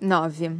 9.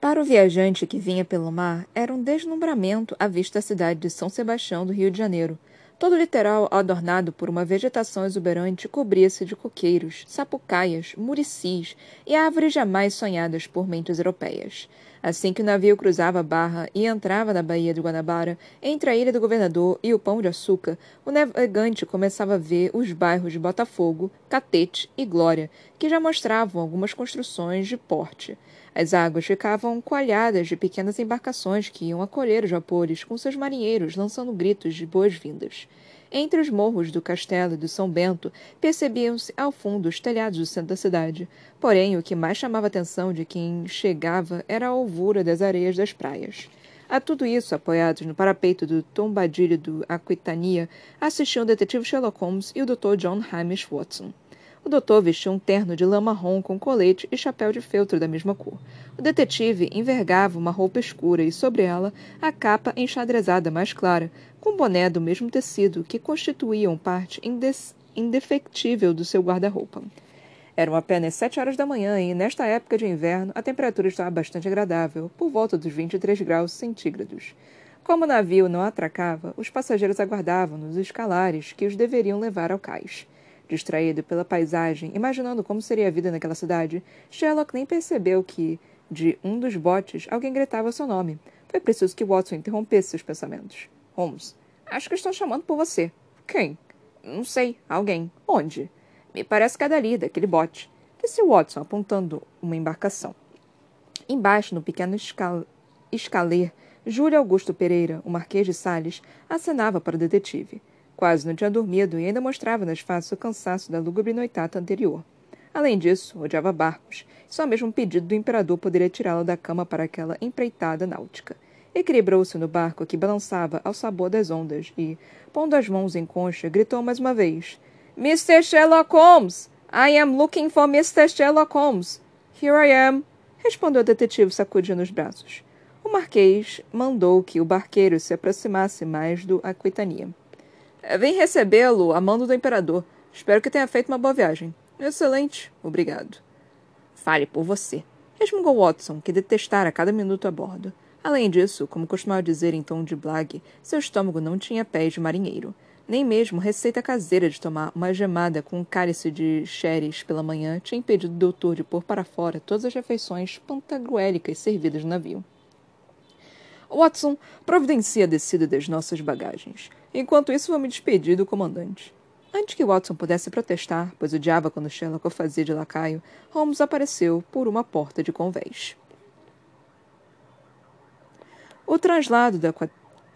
Para o viajante que vinha pelo mar, era um deslumbramento a vista da cidade de São Sebastião do Rio de Janeiro. Todo o litoral, adornado por uma vegetação exuberante, cobria-se de coqueiros, sapucaias, muricis e árvores jamais sonhadas por mentes europeias. Assim que o navio cruzava a barra e entrava na Baía de Guanabara, entre a Ilha do Governador e o Pão de Açúcar, o navegante começava a ver os bairros de Botafogo, Catete e Glória, que já mostravam algumas construções de porte. As águas ficavam coalhadas de pequenas embarcações que iam acolher os vapores, com seus marinheiros lançando gritos de boas-vindas. Entre os morros do castelo e do São Bento, percebiam-se ao fundo os telhados do centro da cidade. Porém, o que mais chamava a atenção de quem chegava era a alvura das areias das praias. A tudo isso, apoiados no parapeito do tombadilho do Aquitania, assistiam o detetive Sherlock Holmes e o Dr. John Hamish Watson. O doutor vestia um terno de lã marrom com colete e chapéu de feltro da mesma cor. O detetive envergava uma roupa escura e, sobre ela, a capa enxadrezada mais clara, com boné do mesmo tecido que constituíam parte indefectível do seu guarda-roupa. Eram apenas sete horas da manhã e, nesta época de inverno, a temperatura estava bastante agradável, por volta dos 23 graus centígrados. Como o navio não atracava, os passageiros aguardavam nos escalares que os deveriam levar ao cais. Distraído pela paisagem, imaginando como seria a vida naquela cidade, Sherlock nem percebeu que, de um dos botes, alguém gritava seu nome. Foi preciso que Watson interrompesse seus pensamentos. Holmes, acho que estão chamando por você. Quem? Não sei. Alguém. Onde? Me parece que é dali, daquele bote. Disse Watson, apontando uma embarcação. Embaixo, no pequeno escal... escaler, Júlio Augusto Pereira, o Marquês de Sales, acenava para o detetive. Quase não tinha dormido e ainda mostrava nas faces o cansaço da lúgubre noitata anterior. Além disso, odiava barcos, e só mesmo um pedido do imperador poderia tirá-lo da cama para aquela empreitada náutica. Equilibrou-se no barco que balançava ao sabor das ondas e, pondo as mãos em concha, gritou mais uma vez: Mr. Sherlock Holmes! I am looking for Mr. Sherlock Holmes! Here I am! respondeu o detetive sacudindo os braços. O marquês mandou que o barqueiro se aproximasse mais do Aquitania. Vem recebê-lo a mando do imperador. Espero que tenha feito uma boa viagem. Excelente, obrigado. Fale por você, resmungou Watson, que detestara cada minuto a bordo. Além disso, como costumava dizer em tom de blague, seu estômago não tinha pés de marinheiro. Nem mesmo receita caseira de tomar uma gemada com um cálice de xeres pela manhã tinha impedido o doutor de pôr para fora todas as refeições pantagruélicas servidas no navio. Watson, providencia a descida das nossas bagagens. Enquanto isso, vou me despedir do comandante. Antes que Watson pudesse protestar, pois odiava quando Sherlock o fazia de lacaio, Holmes apareceu por uma porta de convés. O translado da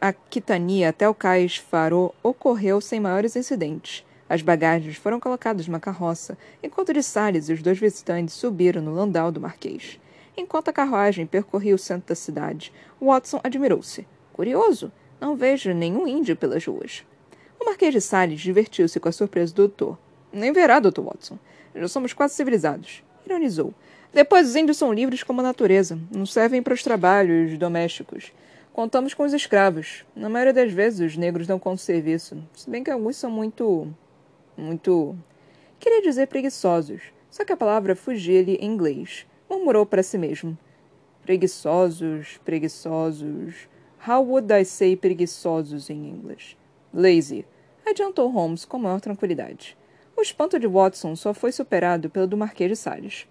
Aquitania até o cais Faro ocorreu sem maiores incidentes. As bagagens foram colocadas numa carroça, enquanto de Salles e os dois visitantes subiram no landau do Marquês. Enquanto a carruagem percorria o centro da cidade, Watson admirou-se. Curioso, não vejo nenhum índio pelas ruas. O Marquês de Sales divertiu-se com a surpresa do doutor. Nem verá, Dr. Watson. Já somos quase civilizados. Ironizou. Depois, os índios são livres como a natureza. Não servem para os trabalhos domésticos. Contamos com os escravos. Na maioria das vezes, os negros dão conta do serviço. Se bem que alguns são muito. muito. Queria dizer preguiçosos. Só que a palavra fugia-lhe em inglês. Murmurou para si mesmo. Preguiçosos, preguiçosos. How would I say preguiçosos em inglês? Lazy, adiantou Holmes com maior tranquilidade. O espanto de Watson só foi superado pelo do Marquês de Sales.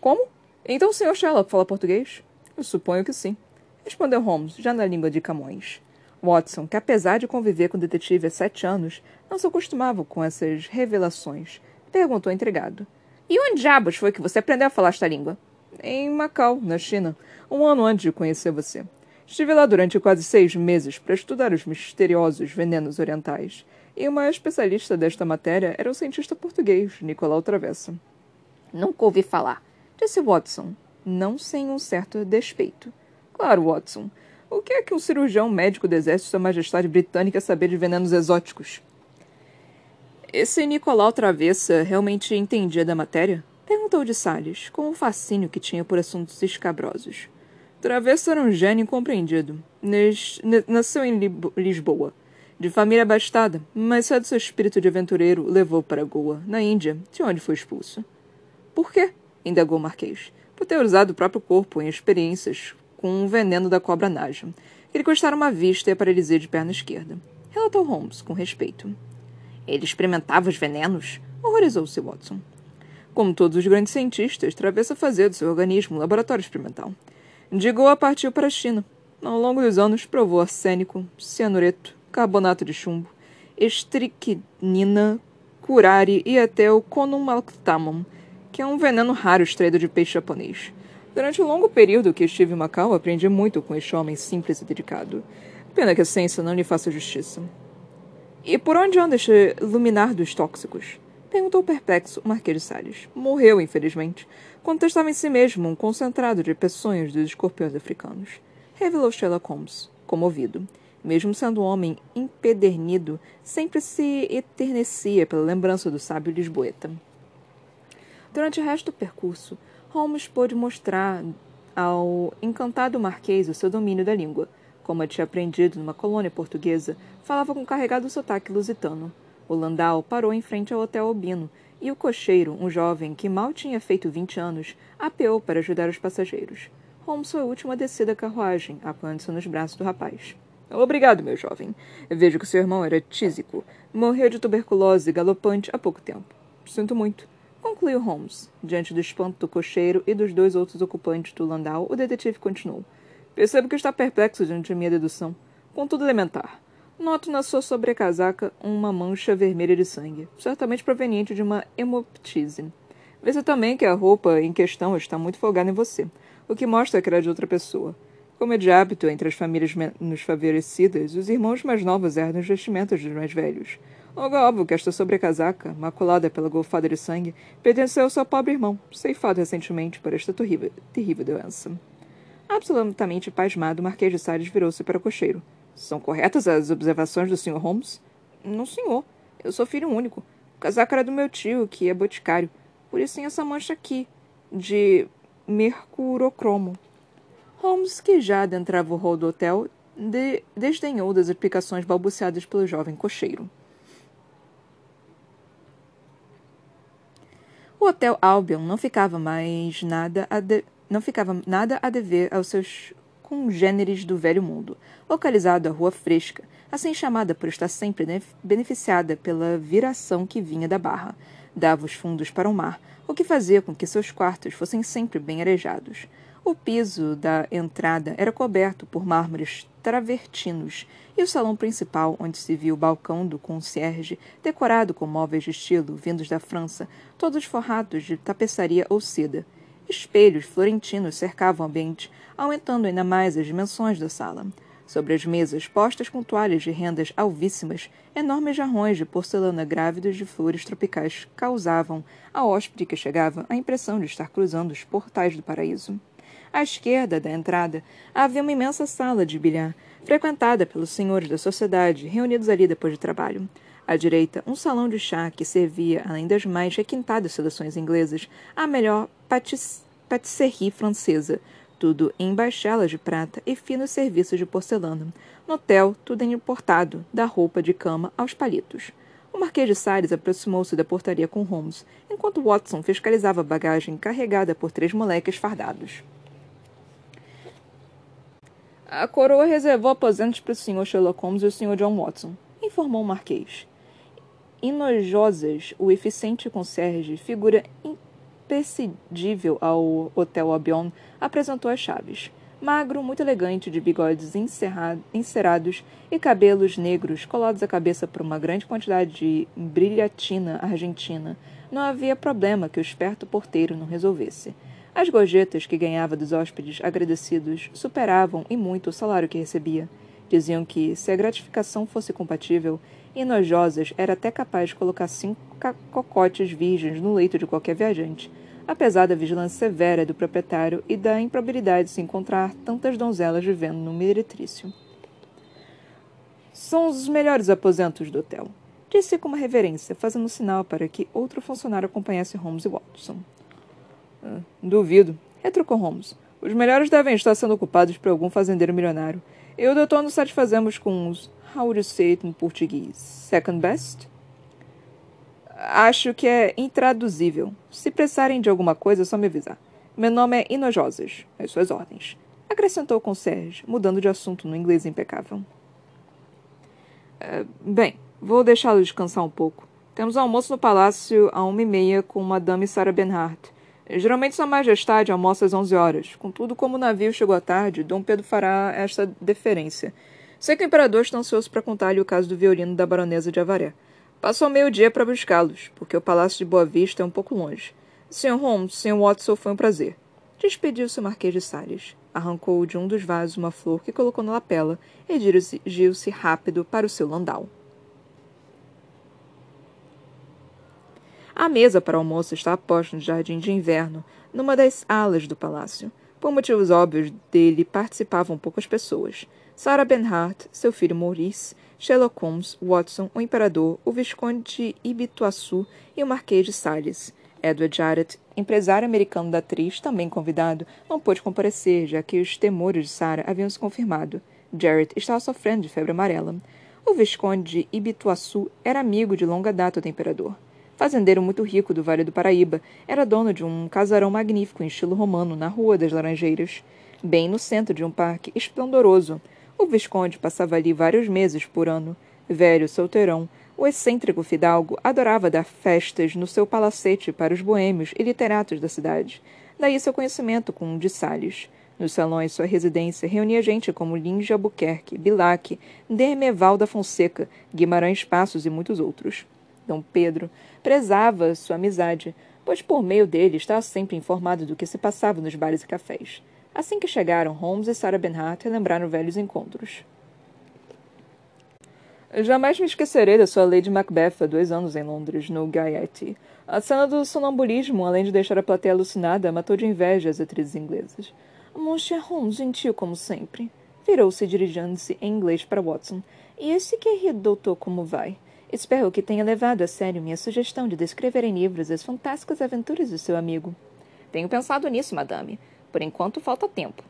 Como? Então o Sr. Sherlock fala português? Eu suponho que sim, respondeu Holmes, já na língua de Camões. Watson, que apesar de conviver com o detetive há sete anos, não se acostumava com essas revelações, perguntou intrigado. E onde diabos foi que você aprendeu a falar esta língua? Em Macau, na China, um ano antes de conhecer você. Estive lá durante quase seis meses para estudar os misteriosos venenos orientais, e uma especialista desta matéria era o cientista português, Nicolau Travessa. Nunca ouvi falar, disse Watson, não sem um certo despeito. Claro, Watson. O que é que um cirurgião médico do exército de Sua Majestade Britânica saber de venenos exóticos? Esse Nicolau Travessa realmente entendia da matéria? Perguntou de Salles, com o fascínio que tinha por assuntos escabrosos. Travessa era um gênio incompreendido. Nasceu em Lisboa, de família abastada, mas cedo seu espírito de aventureiro levou para Goa, na Índia, de onde foi expulso. Por quê? indagou o Marquês. por ter usado o próprio corpo em experiências com o veneno da cobra naja, que lhe custaram uma vista e a paralisia de perna esquerda. Relatou Holmes, com respeito. Ele experimentava os venenos? Horrorizou-se Watson. Como todos os grandes cientistas, travessa fazer do seu organismo um laboratório experimental. Digoa partiu para a China. Ao longo dos anos, provou arsênico, cianureto, carbonato de chumbo, estricnina, curare e até o conummaltamum, que é um veneno raro extraído de peixe japonês. Durante o longo período que estive em Macau, aprendi muito com este homem simples e dedicado. Pena que a ciência não lhe faça justiça. E por onde anda este luminar dos tóxicos? Perguntou perplexo o Marquês de Salles. Morreu, infelizmente, quando testava em si mesmo um concentrado de peçonhas dos escorpiões africanos. Revelou Sherlock Holmes, comovido. Mesmo sendo um homem empedernido, sempre se eternecia pela lembrança do sábio lisboeta. Durante o resto do percurso, Holmes pôde mostrar ao encantado marquês o seu domínio da língua. Como tinha aprendido numa colônia portuguesa, falava com carregado sotaque lusitano. O Landau parou em frente ao Hotel Albino e o cocheiro, um jovem que mal tinha feito vinte anos, apeou para ajudar os passageiros. Holmes foi o último a descer da carruagem, apoiando-se nos braços do rapaz. Obrigado, meu jovem. Vejo que seu irmão era tísico. Morreu de tuberculose galopante há pouco tempo. Sinto muito. Concluiu Holmes. Diante do espanto do cocheiro e dos dois outros ocupantes do Landau, o detetive continuou. Percebo que está perplexo diante de minha dedução. Contudo elementar. Noto na sua sobrecasaca uma mancha vermelha de sangue, certamente proveniente de uma hemoptise. Veja também que a roupa em questão está muito folgada em você, o que mostra que era de outra pessoa. Como é de hábito entre as famílias menos favorecidas, os irmãos mais novos herdam os vestimentos dos mais velhos. Logo é óbvio que esta sobrecasaca, maculada pela golfada de sangue, pertenceu ao seu pobre irmão, ceifado recentemente por esta terrível, terrível doença. Absolutamente pasmado, o Marquês de Salles virou-se para o cocheiro. São corretas as observações do Sr. Holmes? Não, senhor. Eu sou filho único. O casaco era do meu tio, que é boticário. Por isso tem essa mancha aqui, de mercurocromo. Holmes, que já adentrava o hall do hotel, de desdenhou das explicações balbuciadas pelo jovem cocheiro. O Hotel Albion não ficava mais nada a de... não ficava nada a dever aos seus congêneres do velho mundo, localizado à Rua Fresca, assim chamada por estar sempre beneficiada pela viração que vinha da barra. Dava os fundos para o mar, o que fazia com que seus quartos fossem sempre bem arejados. O piso da entrada era coberto por mármores travertinos e o salão principal, onde se via o balcão do concierge, decorado com móveis de estilo vindos da França, todos forrados de tapeçaria ou seda. Espelhos florentinos cercavam o ambiente, aumentando ainda mais as dimensões da sala. Sobre as mesas, postas com toalhas de rendas alvíssimas, enormes jarrões de porcelana grávidos de flores tropicais causavam, ao hóspede que chegava, a impressão de estar cruzando os portais do paraíso. À esquerda da entrada havia uma imensa sala de bilhar, frequentada pelos senhores da sociedade, reunidos ali depois de trabalho. À direita, um salão de chá que servia, além das mais requintadas seleções inglesas, a melhor patisserie francesa, tudo em baixelas de prata e finos serviços de porcelana. No hotel, tudo em importado, da roupa de cama aos palitos. O Marquês de Sales aproximou-se da portaria com Holmes, enquanto Watson fiscalizava a bagagem carregada por três moleques fardados. A coroa reservou aposentos para o Sr. Sherlock Holmes e o Sr. John Watson, informou o Marquês. Inojosas, o eficiente conserge, figura imprescindível ao Hotel Albion, apresentou as chaves. Magro, muito elegante, de bigodes encerados e cabelos negros colados à cabeça por uma grande quantidade de brilhatina argentina, não havia problema que o esperto porteiro não resolvesse. As gorjetas que ganhava dos hóspedes agradecidos superavam em muito o salário que recebia. Diziam que, se a gratificação fosse compatível, Inojosas era até capaz de colocar cinco cocotes virgens no leito de qualquer viajante, apesar da vigilância severa do proprietário e da improbabilidade de se encontrar tantas donzelas vivendo no meretrício. São os melhores aposentos do hotel, disse com uma reverência, fazendo sinal para que outro funcionário acompanhasse Holmes e Watson. Ah, duvido, retrucou Holmes. Os melhores devem estar sendo ocupados por algum fazendeiro milionário. Eu e o doutor nos satisfazemos com os How would you say it em português? Second best? Acho que é intraduzível. Se precisarem de alguma coisa, é só me avisar. Meu nome é Inojosas, às suas ordens. Acrescentou o conserge, mudando de assunto no inglês impecável. É, bem, vou deixá-lo descansar um pouco. Temos almoço no palácio a uma e meia com Madame Sarah Benhart. Geralmente Sua Majestade almoça às onze horas. Contudo, como o navio chegou à tarde, Dom Pedro fará esta deferência. Sei que o imperador está ansioso para contar-lhe o caso do violino da baronesa de Avaré. Passou meio-dia para buscá-los, porque o palácio de Boa Vista é um pouco longe. Sr. Holmes, Sr. Watson, foi um prazer. Despediu-se o Marquês de Salles. Arrancou de um dos vasos uma flor que colocou na lapela e dirigiu-se rápido para o seu landau. A mesa para almoço estava posta no jardim de inverno, numa das alas do palácio. Por motivos óbvios dele, participavam poucas pessoas. Sarah Benhart, seu filho Maurice, Sherlock Holmes, Watson, o Imperador, o Visconde de Ibituaçu e o Marquês de Salles. Edward Jarrett, empresário americano da atriz, também convidado, não pôde comparecer, já que os temores de Sarah haviam se confirmado. Jarrett estava sofrendo de febre amarela. O Visconde de Ibituaçu era amigo de longa data do imperador. Fazendeiro muito rico do Vale do Paraíba, era dono de um casarão magnífico em estilo romano na Rua das Laranjeiras, bem no centro de um parque esplendoroso, o Visconde passava ali vários meses por ano. Velho, solteirão, o excêntrico fidalgo adorava dar festas no seu palacete para os boêmios e literatos da cidade. Daí seu conhecimento com de Salles. Nos salões sua residência reunia gente como Lins de Albuquerque, Bilac, Dermeval da Fonseca, Guimarães Passos e muitos outros. Dom Pedro prezava sua amizade, pois por meio dele estava sempre informado do que se passava nos bares e cafés. Assim que chegaram, Holmes e Sarah Benhart lembraram velhos encontros. Jamais me esquecerei da sua Lady Macbeth há dois anos em Londres, no Gaiety. A cena do sonambulismo, além de deixar a plateia alucinada, matou de inveja as atrizes inglesas. Monsieur Holmes, gentil como sempre. Virou-se dirigindo-se em inglês para Watson. E esse querido doutor como vai? Espero que tenha levado a sério minha sugestão de descrever em livros as fantásticas aventuras do seu amigo. Tenho pensado nisso, madame. Por enquanto falta tempo.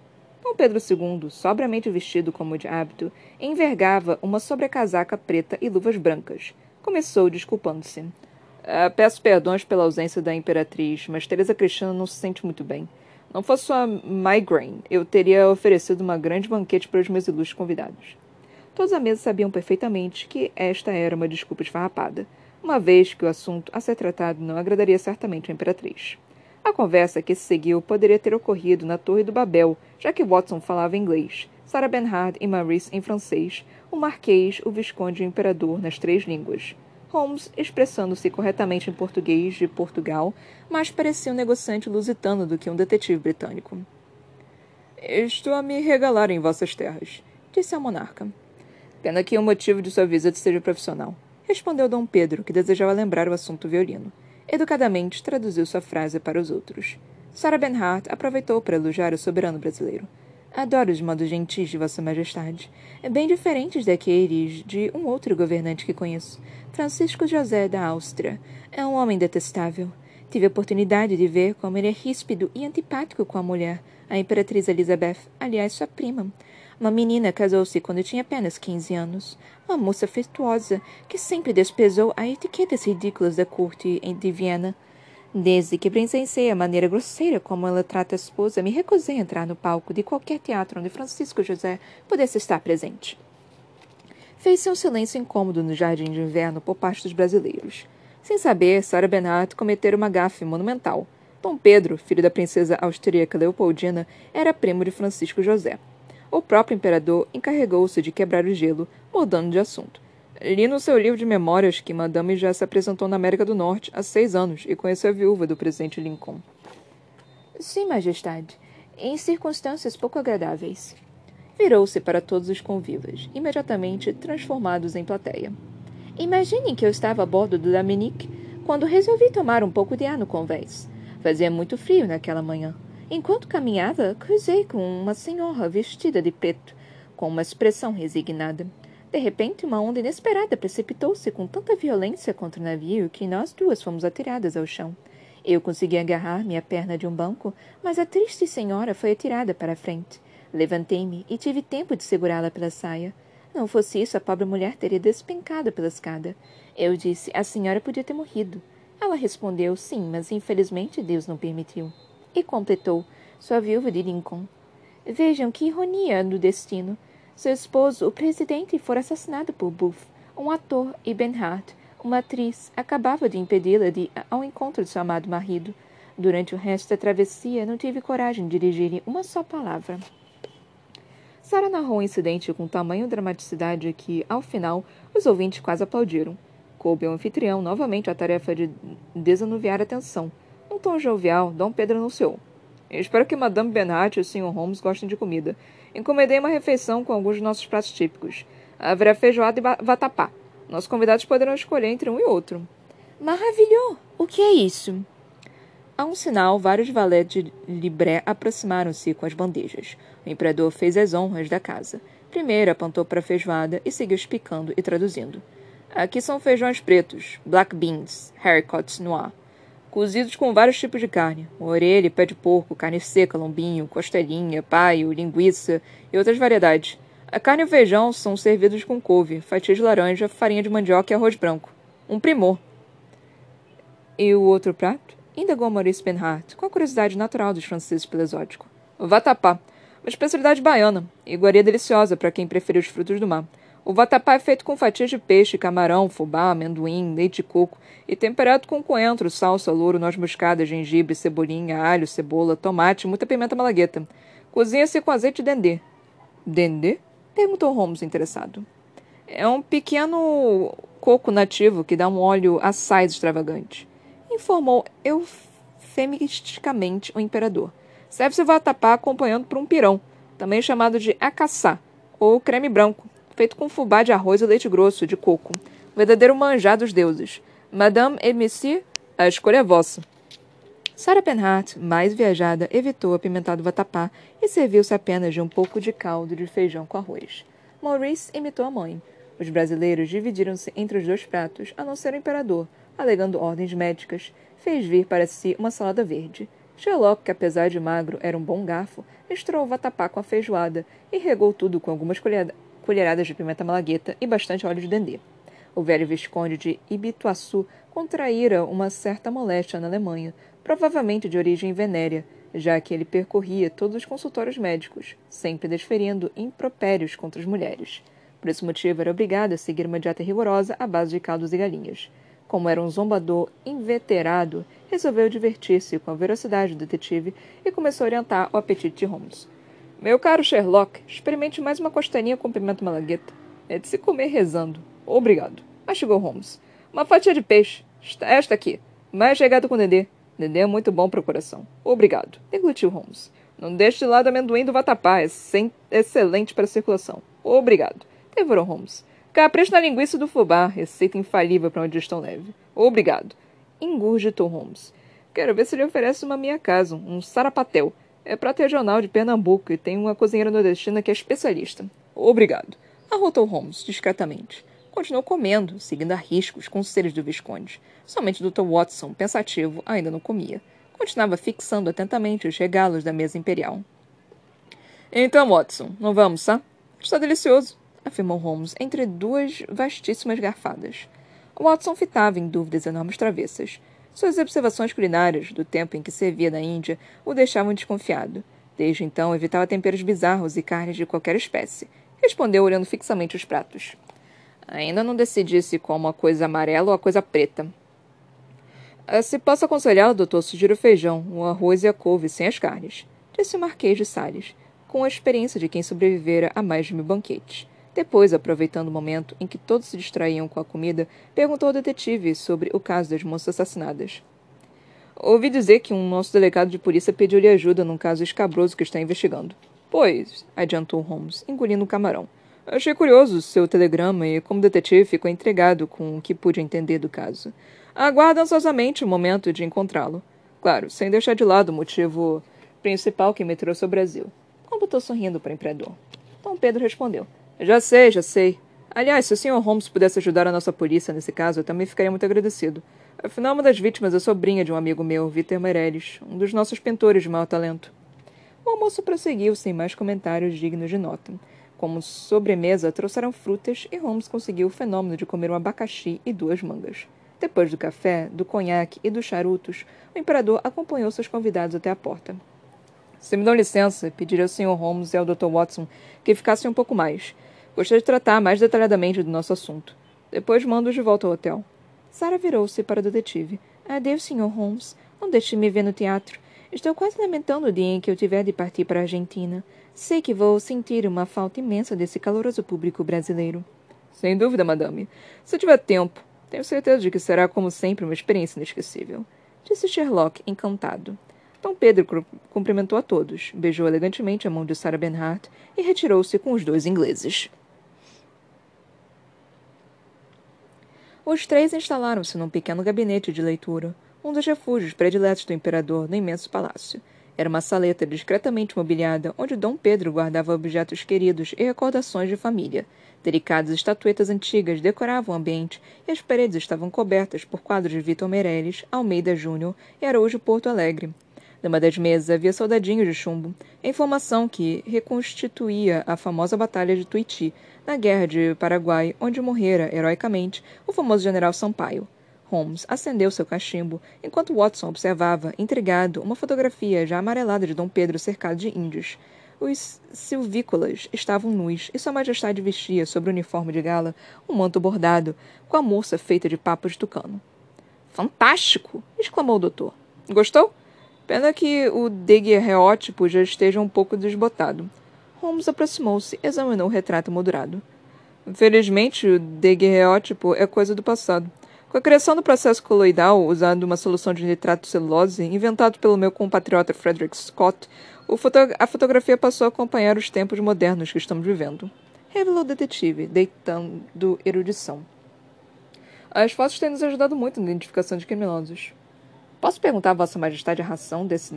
Dom Pedro II, sobriamente vestido como de hábito, envergava uma sobrecasaca preta e luvas brancas. Começou desculpando-se. Uh, peço perdões pela ausência da imperatriz, mas Teresa Cristina não se sente muito bem. Não fosse sua migraine, eu teria oferecido uma grande banquete para os meus ilustres convidados. Todos à mesa sabiam perfeitamente que esta era uma desculpa esfarrapada, uma vez que o assunto a ser tratado não agradaria certamente à imperatriz. A conversa que se seguiu poderia ter ocorrido na Torre do Babel, já que Watson falava inglês, Sarah Bernhard e Maurice em francês, o Marquês, o Visconde e o Imperador nas três línguas. Holmes expressando-se corretamente em português de Portugal, mas parecia um negociante lusitano do que um detetive britânico. Estou a me regalar em vossas terras, disse a monarca. Pena que o motivo de sua visita seja profissional, respondeu Dom Pedro, que desejava lembrar o assunto violino. Educadamente traduziu sua frase para os outros. Sarah Benhart aproveitou para elogiar o soberano brasileiro. Adoro os modos gentis de Vossa Majestade, bem diferentes daqueles de um outro governante que conheço, Francisco José da Áustria. É um homem detestável. Tive a oportunidade de ver como ele é ríspido e antipático com a mulher, a Imperatriz Elizabeth, aliás, sua prima. Uma menina casou-se quando tinha apenas 15 anos. Uma moça afetuosa que sempre desprezou as etiquetas ridículas da corte de Viena. Desde que presenciei a maneira grosseira como ela trata a esposa, me recusei a entrar no palco de qualquer teatro onde Francisco José pudesse estar presente. Fez-se um silêncio incômodo no jardim de inverno por parte dos brasileiros. Sem saber, Sarah Bernhardt cometera uma gafe monumental. Dom Pedro, filho da princesa austríaca Leopoldina, era primo de Francisco José o próprio imperador encarregou-se de quebrar o gelo, mudando de assunto. Li no seu livro de memórias que Madame já se apresentou na América do Norte há seis anos e conheceu a viúva do presidente Lincoln. Sim, Majestade, em circunstâncias pouco agradáveis. Virou-se para todos os convivas, imediatamente transformados em plateia. Imaginem que eu estava a bordo do Dominique quando resolvi tomar um pouco de ar no convés. Fazia muito frio naquela manhã. Enquanto caminhava, cruzei com uma senhora vestida de preto, com uma expressão resignada. De repente, uma onda inesperada precipitou-se com tanta violência contra o navio que nós duas fomos atiradas ao chão. Eu consegui agarrar-me à perna de um banco, mas a triste senhora foi atirada para a frente. Levantei-me e tive tempo de segurá-la pela saia. Não fosse isso, a pobre mulher teria despencado pela escada. Eu disse: A senhora podia ter morrido. Ela respondeu: Sim, mas infelizmente Deus não permitiu. E completou, sua viúva de Lincoln. Vejam que ironia do destino. Seu esposo, o presidente, fora assassinado por Booth. Um ator, e Benhart, uma atriz, acabava de impedi-la de ao encontro de seu amado marido. Durante o resto da travessia, não tive coragem de dirigir uma só palavra. Sara narrou o incidente com tamanho dramaticidade que, ao final, os ouvintes quase aplaudiram. Coube ao anfitrião novamente a tarefa de desanuviar a tensão. Tom jovial, Dom Pedro anunciou. Espero que Madame Benhart e o Sr. Holmes gostem de comida. Encomendei uma refeição com alguns de nossos pratos típicos. Haverá feijoada e vatapá. Nossos convidados poderão escolher entre um e outro. Maravilhoso! O que é isso? A um sinal, vários valetes de Libré aproximaram-se com as bandejas. O imperador fez as honras da casa. Primeiro apontou para a feijoada e seguiu explicando e traduzindo. Aqui são feijões pretos, black beans, haricots noir, cozidos com vários tipos de carne, orelha, pé de porco, carne seca, lombinho, costelinha, paio, linguiça e outras variedades. A carne e o feijão são servidos com couve, fatias de laranja, farinha de mandioca e arroz branco. Um primor. E o outro prato? Indagou Maurice Benhart, com a curiosidade natural dos franceses pelo exótico. Vatapá, uma especialidade baiana, iguaria deliciosa para quem prefere os frutos do mar. O vatapá é feito com fatias de peixe, camarão, fubá, amendoim, leite de coco e temperado com coentro, salsa, louro, noz moscada, gengibre, cebolinha, alho, cebola, tomate muita pimenta malagueta. Cozinha-se com azeite de dendê. Dendê? Perguntou Holmes, interessado. É um pequeno coco nativo que dá um óleo assaz extravagante. Informou eufemisticamente o imperador. Serve-se o vatapá acompanhando por um pirão, também chamado de acaçá, ou creme branco, feito com fubá de arroz e leite grosso, de coco. verdadeiro manjar dos deuses. Madame et Monsieur, a escolha é vossa. Sarah Penhart, mais viajada, evitou apimentado vatapá e serviu-se apenas de um pouco de caldo de feijão com arroz. Maurice imitou a mãe. Os brasileiros dividiram-se entre os dois pratos, a não ser o imperador, alegando ordens médicas. Fez vir para si uma salada verde. Sherlock, que apesar de magro era um bom garfo, misturou o vatapá com a feijoada e regou tudo com algumas colheradas de pimenta malagueta e bastante óleo de dendê. O velho visconde de Ibituaçu contraíra uma certa moléstia na Alemanha, provavelmente de origem venérea, já que ele percorria todos os consultórios médicos, sempre desferindo impropérios contra as mulheres. Por esse motivo, era obrigado a seguir uma dieta rigorosa à base de caldos e galinhas. Como era um zombador inveterado, resolveu divertir-se com a velocidade do detetive e começou a orientar o apetite de Holmes. Meu caro Sherlock, experimente mais uma costaninha com pimenta malagueta. É de se comer rezando. Obrigado. Mastigou Holmes. Uma fatia de peixe. Esta aqui. Mais chegado com Dedê. Dedê é muito bom para o coração. Obrigado. Deglutiu Holmes. Não deixe de lado amendoim do vatapá. É excelente para a circulação. Obrigado. Devorou Holmes. Capricho na linguiça do fubá. Receita infalível para uma digestão leve. Obrigado. Engurgitou Holmes. Quero ver se ele oferece uma minha casa, um sarapatel. É prato regional de Pernambuco e tem uma cozinheira nordestina que é especialista. Obrigado. Arrotou Holmes, discretamente. Continuou comendo, seguindo a riscos conselhos do Visconde. Somente Dr. Watson, pensativo, ainda não comia. Continuava fixando atentamente os regalos da mesa imperial. Então, Watson, não vamos, tá? Está delicioso, afirmou Holmes entre duas vastíssimas garfadas. Watson fitava em dúvidas enormes travessas. Suas observações culinárias, do tempo em que servia na Índia, o deixavam desconfiado. Desde então, evitava temperos bizarros e carnes de qualquer espécie. Respondeu olhando fixamente os pratos. Ainda não decidi se como a coisa amarela ou a coisa preta. Ah, se posso aconselhá-lo, doutor, sugiro o feijão, o arroz e a couve, sem as carnes. Disse o Marquês de Salles, com a experiência de quem sobrevivera a mais de mil banquetes. Depois, aproveitando o momento em que todos se distraíam com a comida, perguntou ao detetive sobre o caso das moças assassinadas. Ouvi dizer que um nosso delegado de polícia pediu-lhe ajuda num caso escabroso que está investigando. Pois, adiantou Holmes, engolindo o camarão. Achei curioso seu telegrama e, como detetive, ficou intrigado com o que pude entender do caso. Aguardo ansiosamente o momento de encontrá-lo. Claro, sem deixar de lado o motivo principal que me trouxe ao Brasil. Completou sorrindo para o imperador. Dom Pedro respondeu. Já sei, já sei. Aliás, se o Sr. Holmes pudesse ajudar a nossa polícia nesse caso, eu também ficaria muito agradecido. Afinal, uma das vítimas é sobrinha de um amigo meu, Vitor Meirelles, um dos nossos pintores de maior talento. O almoço prosseguiu sem mais comentários dignos de nota. Como sobremesa, trouxeram frutas e Holmes conseguiu o fenômeno de comer um abacaxi e duas mangas. Depois do café, do conhaque e dos charutos, o imperador acompanhou seus convidados até a porta. Se me dão licença, pediria ao Sr. Holmes e ao Dr. Watson que ficassem um pouco mais. Gostaria de tratar mais detalhadamente do nosso assunto. Depois mando-os de volta ao hotel. Sarah virou-se para o detetive. Adeus, Sr. Holmes. Não deixe me ver no teatro. Estou quase lamentando o dia em que eu tiver de partir para a Argentina. Sei que vou sentir uma falta imensa desse caloroso público brasileiro. Sem dúvida, madame. Se tiver tempo, tenho certeza de que será, como sempre, uma experiência inesquecível. Disse Sherlock, encantado. Dom Pedro cumprimentou a todos, beijou elegantemente a mão de Sarah Bernhardt e retirou-se com os dois ingleses. Os três instalaram-se num pequeno gabinete de leitura, um dos refúgios prediletos do imperador no imenso palácio. Era uma saleta discretamente mobiliada, onde Dom Pedro guardava objetos queridos e recordações de família. Delicadas estatuetas antigas decoravam o ambiente e as paredes estavam cobertas por quadros de Vitor Meirelles, Almeida Júnior e Araújo Porto Alegre. Numa das mesas havia soldadinhos de chumbo, a informação que reconstituía a famosa Batalha de Tuiuti, na Guerra de Paraguai, onde morrera, heroicamente, o famoso general Sampaio. Holmes acendeu seu cachimbo, enquanto Watson observava, intrigado, uma fotografia já amarelada de Dom Pedro cercado de índios. Os silvícolas estavam nus e Sua Majestade vestia, sobre o uniforme de gala, um manto bordado, com a moça feita de papo de tucano. Fantástico! exclamou o doutor. Gostou? Pena que o daguerreótipo já esteja um pouco desbotado. Holmes aproximou-se e examinou o retrato moldurado. Felizmente, o daguerreótipo é coisa do passado. Com a criação do processo coloidal, usando uma solução de nitrato celulose, inventado pelo meu compatriota Frederick Scott, foto a fotografia passou a acompanhar os tempos modernos que estamos vivendo. Revelou o detetive, deitando erudição. As fotos têm nos ajudado muito na identificação de criminosos. Posso perguntar a Vossa Majestade a ração desse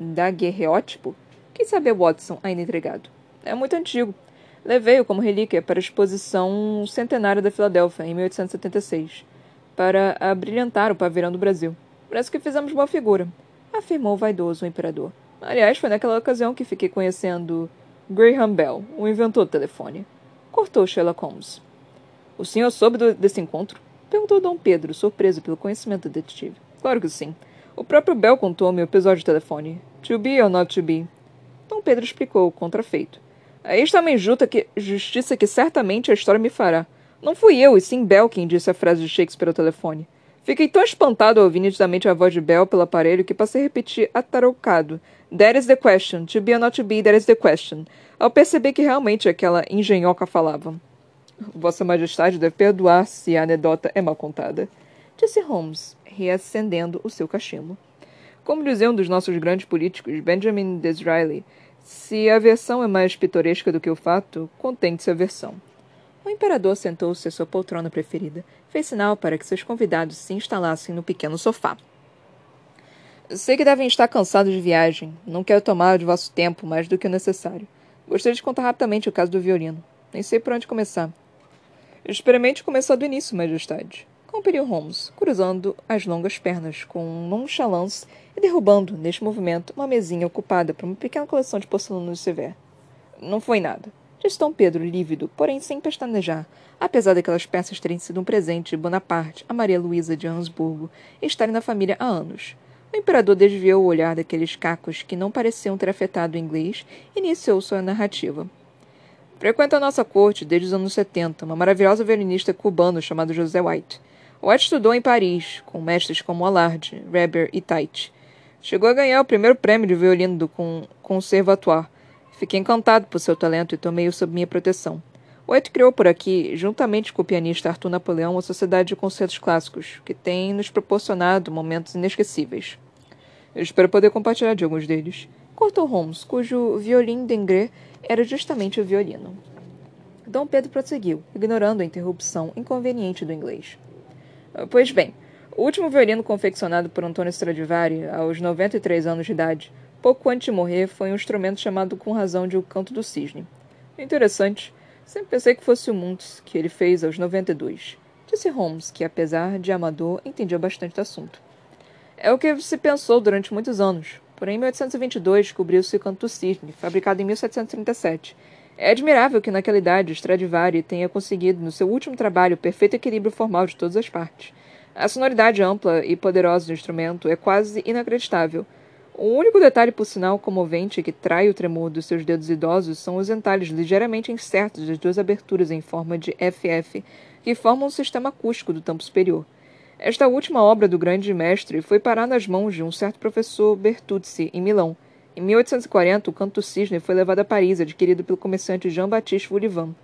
daguerreótipo? Quem sabe Watson, ainda intrigado. É muito antigo. Levei-o como relíquia para a exposição centenária da Filadélfia, em 1876, para abrilhantar o pavilhão do Brasil. Parece que fizemos boa figura, afirmou vaidoso o imperador. Aliás, foi naquela ocasião que fiquei conhecendo Graham Bell, o inventor do telefone. Cortou Sherlock Holmes. O senhor soube desse encontro? Perguntou Dom Pedro, surpreso pelo conhecimento do detetive. Claro que sim. O próprio Bell contou-me o episódio de telefone. To be or not to be? Dom Pedro explicou, contrafeito. Aí está uma injusta que, justiça que certamente a história me fará. Não fui eu, e sim Bell quem disse a frase de Shakespeare ao telefone. Fiquei tão espantado ao ouvir nitidamente a voz de Bell pelo aparelho que passei a repetir ataroucado. That is the question. To be or not to be, that is the question. Ao perceber que realmente aquela engenhoca falava. Vossa Majestade deve perdoar se a anedota é mal contada. Disse Holmes, reacendendo o seu cachimbo. Como dizia um dos nossos grandes políticos, Benjamin Disraeli, se a versão é mais pitoresca do que o fato, contente-se a versão. O imperador sentou-se à sua poltrona preferida. Fez sinal para que seus convidados se instalassem no pequeno sofá. Sei que devem estar cansados de viagem. Não quero tomar de vosso tempo mais do que o necessário. Gostaria de contar rapidamente o caso do violino. Nem sei por onde começar. Experimente começar do início, Majestade. Compeliu Holmes, cruzando as longas pernas com nonchalance e derrubando, neste movimento, uma mesinha ocupada por uma pequena coleção de porcelana de Sever. Não foi nada disse Dom Pedro, lívido, porém sem pestanejar, apesar daquelas peças terem sido um presente de Bonaparte a Maria Luísa de Habsburgo e estarem na família há anos. O imperador desviou o olhar daqueles cacos que não pareciam ter afetado o inglês e iniciou sua narrativa. Frequenta a nossa corte desde os anos 70, uma maravilhosa violinista cubano chamado José White. White estudou em Paris, com mestres como Allard, Reber e Tait. Chegou a ganhar o primeiro prêmio de violino do Conservatoire, Fiquei encantado por seu talento e tomei-o sob minha proteção. White criou por aqui, juntamente com o pianista Arthur Napoleão, uma sociedade de concertos clássicos, que tem nos proporcionado momentos inesquecíveis. Eu espero poder compartilhar de alguns deles. Cortou Holmes, cujo violin d'Ingres era justamente o violino. Dom Pedro prosseguiu, ignorando a interrupção inconveniente do inglês. Pois bem, o último violino confeccionado por Antônio Stradivari, aos 93 anos de idade, pouco antes de morrer, foi um instrumento chamado com razão de O Canto do Cisne. Interessante. Sempre pensei que fosse o Muntz, que ele fez aos 92. Disse Holmes, que, apesar de amador, entendia bastante do assunto. É o que se pensou durante muitos anos. Porém, em 1822, descobriu-se o Canto do Cisne, fabricado em 1737. É admirável que, naquela idade, Stradivari tenha conseguido, no seu último trabalho, o perfeito equilíbrio formal de todas as partes. A sonoridade ampla e poderosa do instrumento é quase inacreditável. O único detalhe, por sinal, comovente que trai o tremor dos seus dedos idosos são os entalhes ligeiramente incertos das duas aberturas em forma de FF, que formam o sistema acústico do tampo superior. Esta última obra do grande mestre foi parar nas mãos de um certo professor Bertuzzi, em Milão. Em 1840, o canto cisne foi levado a Paris, adquirido pelo comerciante Jean-Baptiste Voulivant.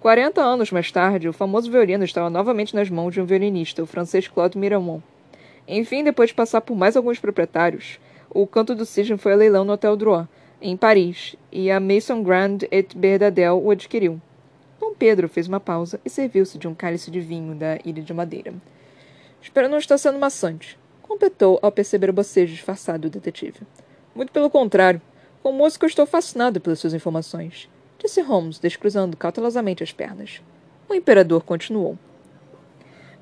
Quarenta anos mais tarde, o famoso violino estava novamente nas mãos de um violinista, o francês Claude Miramont. Enfim, depois de passar por mais alguns proprietários, o canto do cisne foi a leilão no Hotel Drouin, em Paris, e a Maison Grand et Berdadel o adquiriu. Dom Pedro fez uma pausa e serviu-se de um cálice de vinho da Ilha de Madeira. Espero não estar sendo maçante, completou ao perceber o bocejo disfarçado do detetive. Muito pelo contrário. Com música eu estou fascinado pelas suas informações, disse Holmes, descruzando cautelosamente as pernas. O imperador continuou.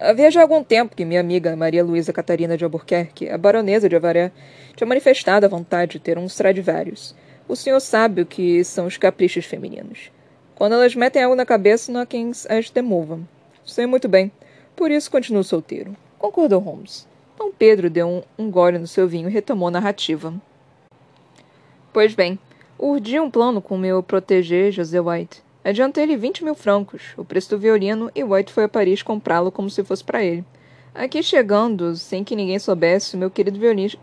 Havia já algum tempo que minha amiga Maria Luísa Catarina de Albuquerque, a baronesa de Avaré, tinha manifestado a vontade de ter um Stradivarius. O senhor sabe o que são os caprichos femininos. Quando elas metem algo na cabeça, não há quem as demova. Sei muito bem. Por isso continuo solteiro concordou Holmes. Dom Pedro deu um, um gole no seu vinho e retomou a narrativa. Pois bem, urdi um plano com meu proteger José White. Adiantei-lhe vinte mil francos, o preço do violino, e White foi a Paris comprá-lo como se fosse para ele. Aqui chegando, sem que ninguém soubesse, meu querido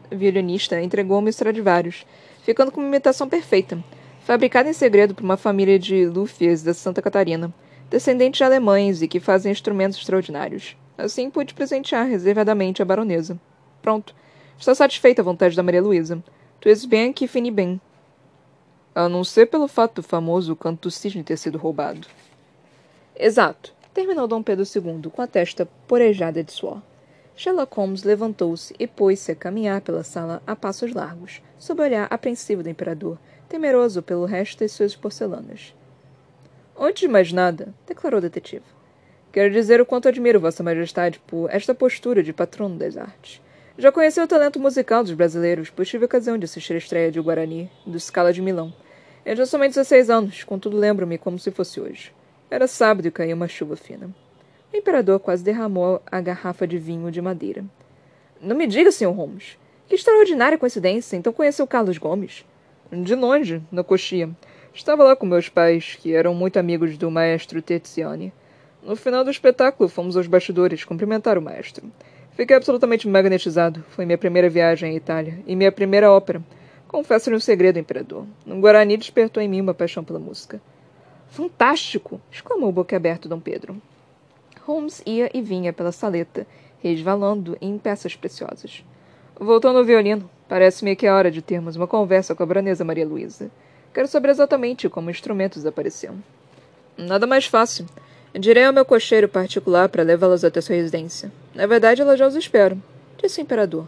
violinista entregou-me Stradivarius, ficando com uma imitação perfeita, fabricada em segredo por uma família de Luthiers da Santa Catarina, descendentes de alemães e que fazem instrumentos extraordinários. Assim pude presentear reservadamente a baronesa. Pronto. Está satisfeita a vontade da Maria Luísa. Tu és bem que fini bem. A não ser pelo fato do famoso canto do cisne ter sido roubado. Exato. Terminou Dom Pedro II com a testa porejada de suor. Sherlock Holmes levantou-se e pôs-se a caminhar pela sala a passos largos, sob o olhar apreensivo do imperador, temeroso pelo resto das suas porcelanas. Antes de mais nada, declarou o detetive, Quero dizer o quanto admiro Vossa Majestade por esta postura de patrono das artes. Já conheci o talento musical dos brasileiros, pois tive a ocasião de assistir a estreia de O Guarani, do Scala de Milão. Eu tinha somente 16 anos, contudo lembro-me como se fosse hoje. Era sábado e caía uma chuva fina. O imperador quase derramou a garrafa de vinho de madeira. Não me diga, Sr. Holmes. Que extraordinária coincidência. Então conheceu Carlos Gomes? De longe, na coxia. Estava lá com meus pais, que eram muito amigos do maestro Terziani. No final do espetáculo, fomos aos bastidores cumprimentar o maestro. Fiquei absolutamente magnetizado. Foi minha primeira viagem à Itália e minha primeira ópera. Confesso-lhe um segredo, imperador. Um Guarani despertou em mim uma paixão pela música. Fantástico! exclamou boquiaberto Dom Pedro. Holmes ia e vinha pela saleta, resvalando em peças preciosas. Voltando ao violino, parece-me que é hora de termos uma conversa com a baronesa Maria Luísa. Quero saber exatamente como o instrumento desapareceu. Nada mais fácil. Direi ao meu cocheiro particular para levá-las até sua residência. Na verdade, ela já os espera, disse o imperador.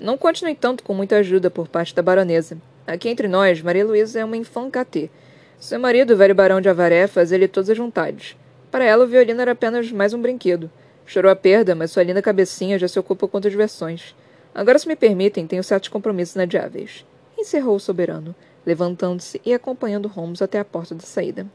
Não conte, no entanto, com muita ajuda por parte da baronesa. Aqui entre nós, Maria Luísa é uma infã Seu marido, o velho barão de Avaré, fazia-lhe todas as vontades. Para ela, o violino era apenas mais um brinquedo. Chorou a perda, mas sua linda cabecinha já se ocupa com outras versões. Agora, se me permitem, tenho certos compromissos inadiáveis. Encerrou o soberano, levantando-se e acompanhando Holmes até a porta da saída.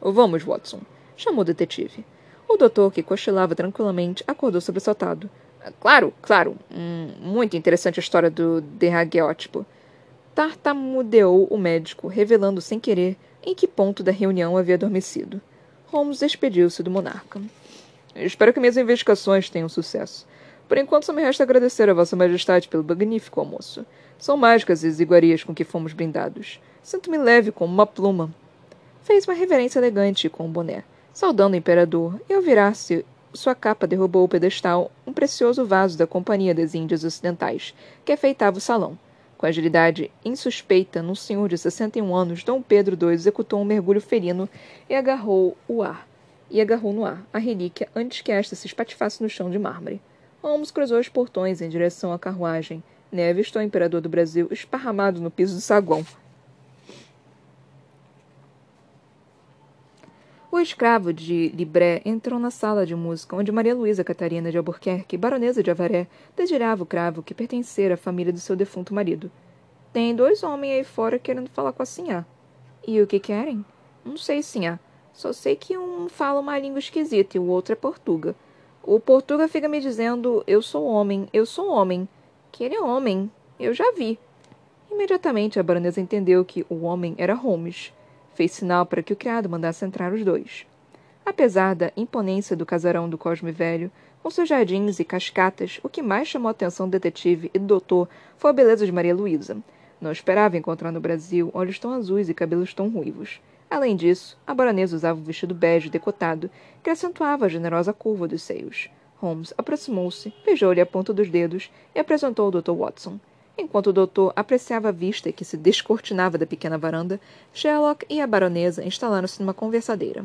Vamos, Watson chamou o detetive. O doutor, que cochilava tranquilamente, acordou sobressaltado. Claro, claro. Hum, muito interessante a história do derragueótipo. Tartamudeou o médico, revelando sem querer em que ponto da reunião havia adormecido. Holmes despediu-se do monarca. Espero que minhas investigações tenham sucesso. Por enquanto, só me resta agradecer a Vossa Majestade pelo magnífico almoço. São mágicas as iguarias com que fomos brindados. Sinto-me leve como uma pluma. Fez uma reverência elegante com o boné. Saudando o imperador, e ao virar-se sua capa derrubou o pedestal um precioso vaso da Companhia das Índias Ocidentais, que afeitava o salão. Com agilidade insuspeita num senhor de 61 anos, Dom Pedro II executou um mergulho felino e agarrou o ar. E agarrou no ar a relíquia antes que esta se espatifasse no chão de mármore. Holmes cruzou os portões em direção à carruagem. Neve avistou o imperador do Brasil esparramado no piso do saguão, O escravo de Libré entrou na sala de música onde Maria Luísa Catarina de Albuquerque, baronesa de Avaré, dedilhava o cravo que pertencera à família do seu defunto marido. Tem dois homens aí fora querendo falar com a sinhá. E o que querem? Não sei, sinhá. Só sei que um fala uma língua esquisita e o outro é portuga. O Portuga fica me dizendo: Eu sou homem, eu sou homem. Que ele é homem. Eu já vi. Imediatamente a baronesa entendeu que o homem era Holmes. Fez sinal para que o criado mandasse entrar os dois. Apesar da imponência do casarão do Cosme Velho, com seus jardins e cascatas, o que mais chamou a atenção do detetive e do doutor foi a beleza de Maria Luísa. Não esperava encontrar no Brasil olhos tão azuis e cabelos tão ruivos. Além disso, a baronesa usava um vestido bege decotado que acentuava a generosa curva dos seios. Holmes aproximou-se, beijou-lhe a ponta dos dedos e apresentou o Dr. Watson. Enquanto o doutor apreciava a vista que se descortinava da pequena varanda, Sherlock e a baronesa instalaram-se numa conversadeira.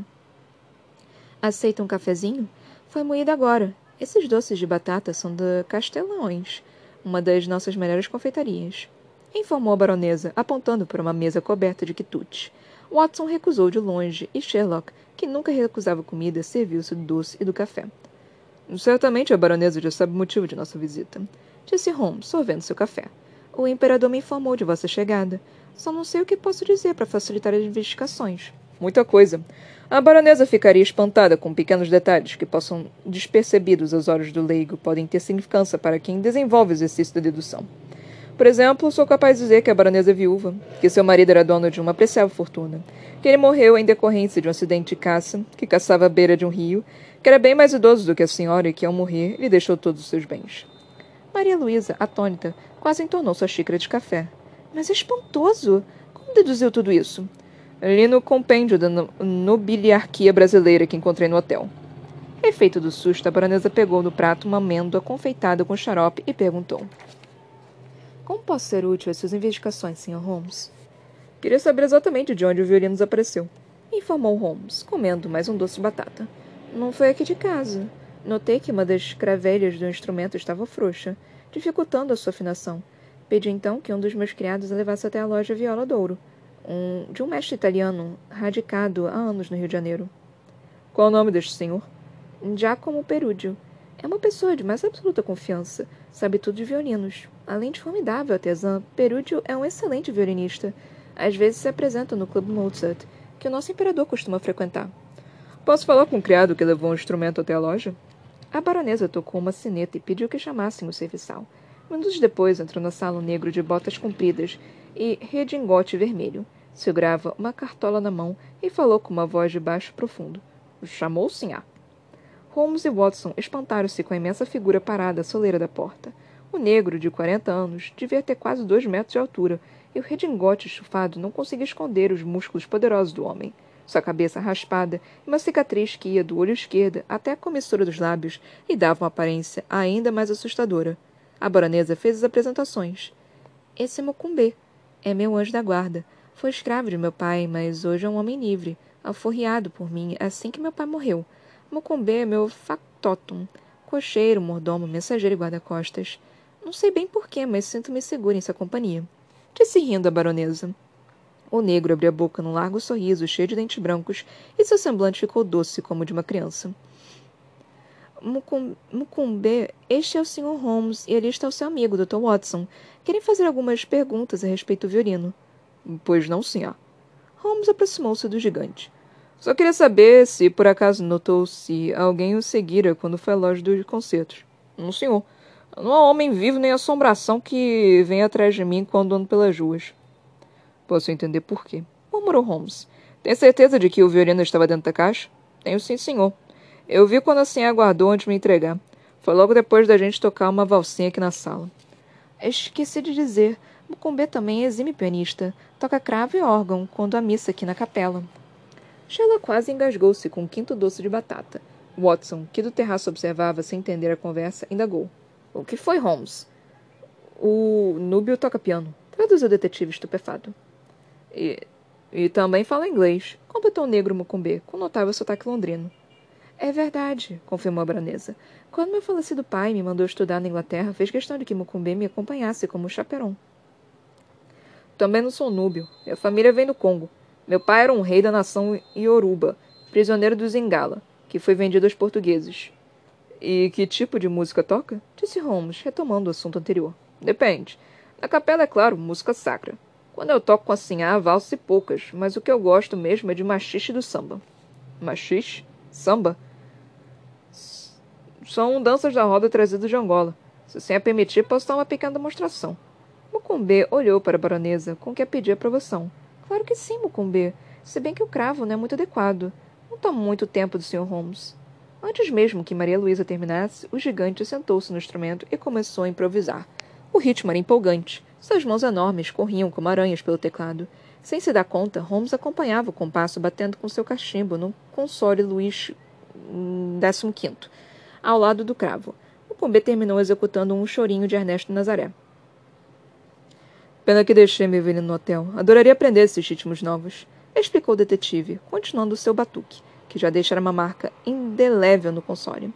Aceita um cafezinho? Foi moído agora. Esses doces de batata são da Castelões, uma das nossas melhores confeitarias. Informou a baronesa, apontando para uma mesa coberta de quitutes. Watson recusou de longe e Sherlock, que nunca recusava comida, serviu-se do doce e do café. Certamente a baronesa já sabe o motivo de nossa visita, disse Holmes, sorvendo seu café. O imperador me informou de vossa chegada. Só não sei o que posso dizer para facilitar as investigações. Muita coisa. A baronesa ficaria espantada com pequenos detalhes que possam, despercebidos aos olhos do leigo, podem ter significância para quem desenvolve o exercício da dedução. Por exemplo, sou capaz de dizer que a baronesa é viúva, que seu marido era dono de uma apreciável fortuna, que ele morreu em decorrência de um acidente de caça, que caçava à beira de um rio, que era bem mais idoso do que a senhora e que, ao morrer, lhe deixou todos os seus bens. Maria Luísa, atônita, quase entornou sua xícara de café. Mas é espantoso! Como deduziu tudo isso? Li no compêndio da nobiliarquia brasileira que encontrei no hotel. Efeito do susto, a baronesa pegou no prato uma amêndoa confeitada com xarope e perguntou. Como posso ser útil às suas investigações, Sr. Holmes? Queria saber exatamente de onde o violino desapareceu. Informou Holmes, comendo mais um doce de batata. Não foi aqui de casa. Notei que uma das cravelhas do instrumento estava frouxa, dificultando a sua afinação. Pedi então que um dos meus criados a levasse até a loja Viola Douro, um, de um mestre italiano radicado há anos no Rio de Janeiro. Qual o nome deste senhor? Giacomo Perúdio. É uma pessoa de mais absoluta confiança, sabe tudo de violinos. Além de formidável artesã, Perúdio é um excelente violinista. Às vezes se apresenta no Clube Mozart, que o nosso imperador costuma frequentar. Posso falar com o criado que levou o instrumento até a loja? A baronesa tocou uma sineta e pediu que chamassem o serviçal. Minutos depois entrou na sala um negro de botas compridas e redingote vermelho. Segurava uma cartola na mão e falou com uma voz de baixo profundo. Chamou, sinhá. Holmes e Watson espantaram-se com a imensa figura parada à soleira da porta. O negro, de quarenta anos, devia ter quase dois metros de altura, e o redingote estufado não conseguia esconder os músculos poderosos do homem. Sua cabeça raspada e uma cicatriz que ia do olho esquerdo até a comissura dos lábios lhe dava uma aparência ainda mais assustadora. A baronesa fez as apresentações. Esse é Mocumbê. É meu anjo da guarda. Foi escravo de meu pai, mas hoje é um homem livre, alforriado por mim assim que meu pai morreu. Mocumbê é meu factotum, cocheiro, mordomo, mensageiro e guarda-costas. Não sei bem porquê, mas sinto-me segura em sua companhia. Disse rindo a baronesa. O negro abriu a boca num largo sorriso, cheio de dentes brancos, e seu semblante ficou doce como o de uma criança. Mucumbe, este é o Sr. Holmes e ali está o seu amigo, Dr. Watson. Querem fazer algumas perguntas a respeito do violino? Pois não, senhor. Holmes aproximou-se do gigante. Só queria saber se por acaso notou se alguém o seguira quando foi à loja dos concertos. Não, senhor. Não há homem vivo nem assombração que venha atrás de mim quando ando pelas ruas. Posso entender por quê, murmurou Holmes. Tem certeza de que o violino estava dentro da caixa? Tenho sim, senhor. Eu vi quando a senhora aguardou antes de me entregar. Foi logo depois da gente tocar uma valsinha aqui na sala. Esqueci de dizer. Mucumbê também é exime pianista. Toca cravo e órgão quando há missa aqui na capela. Sheila quase engasgou-se com um quinto doce de batata. Watson, que do terraço observava sem entender a conversa, indagou. O que foi, Holmes? O Núbio toca piano, traduziu o detetive estupefado. E, e também fala inglês, completou o negro Mucumbê, com notável sotaque londrino. É verdade, confirmou a baronesa. Quando meu falecido pai me mandou estudar na Inglaterra, fez questão de que Mucumbê me acompanhasse como chaperon. Também não sou núbio. Minha família vem do Congo. Meu pai era um rei da nação Yoruba, prisioneiro dos Ingala, que foi vendido aos portugueses. E que tipo de música toca? Disse Holmes, retomando o assunto anterior. Depende. Na capela, é claro, música sacra. Quando eu toco com a sinhá, e poucas, mas o que eu gosto mesmo é de machixe do samba. Machixe? Samba? São danças da roda trazidas de Angola. Se sem a permitir, posso dar uma pequena demonstração. Mucumbê olhou para a baronesa, com que a pedia aprovação. Claro que sim, Mucumbê. Se bem que o cravo não é muito adequado. Não toma muito tempo do Sr. Holmes. Antes mesmo que Maria Luísa terminasse, o gigante sentou-se no instrumento e começou a improvisar. O ritmo era empolgante. Suas mãos enormes corriam como aranhas pelo teclado. Sem se dar conta, Holmes acompanhava o compasso batendo com seu cachimbo no console Luís XV, hum, ao lado do cravo. O Pombê terminou executando um chorinho de Ernesto Nazaré. Pena que deixei meu velho no hotel. Adoraria aprender esses ritmos novos, explicou o detetive, continuando seu batuque, que já deixara uma marca indelével no console.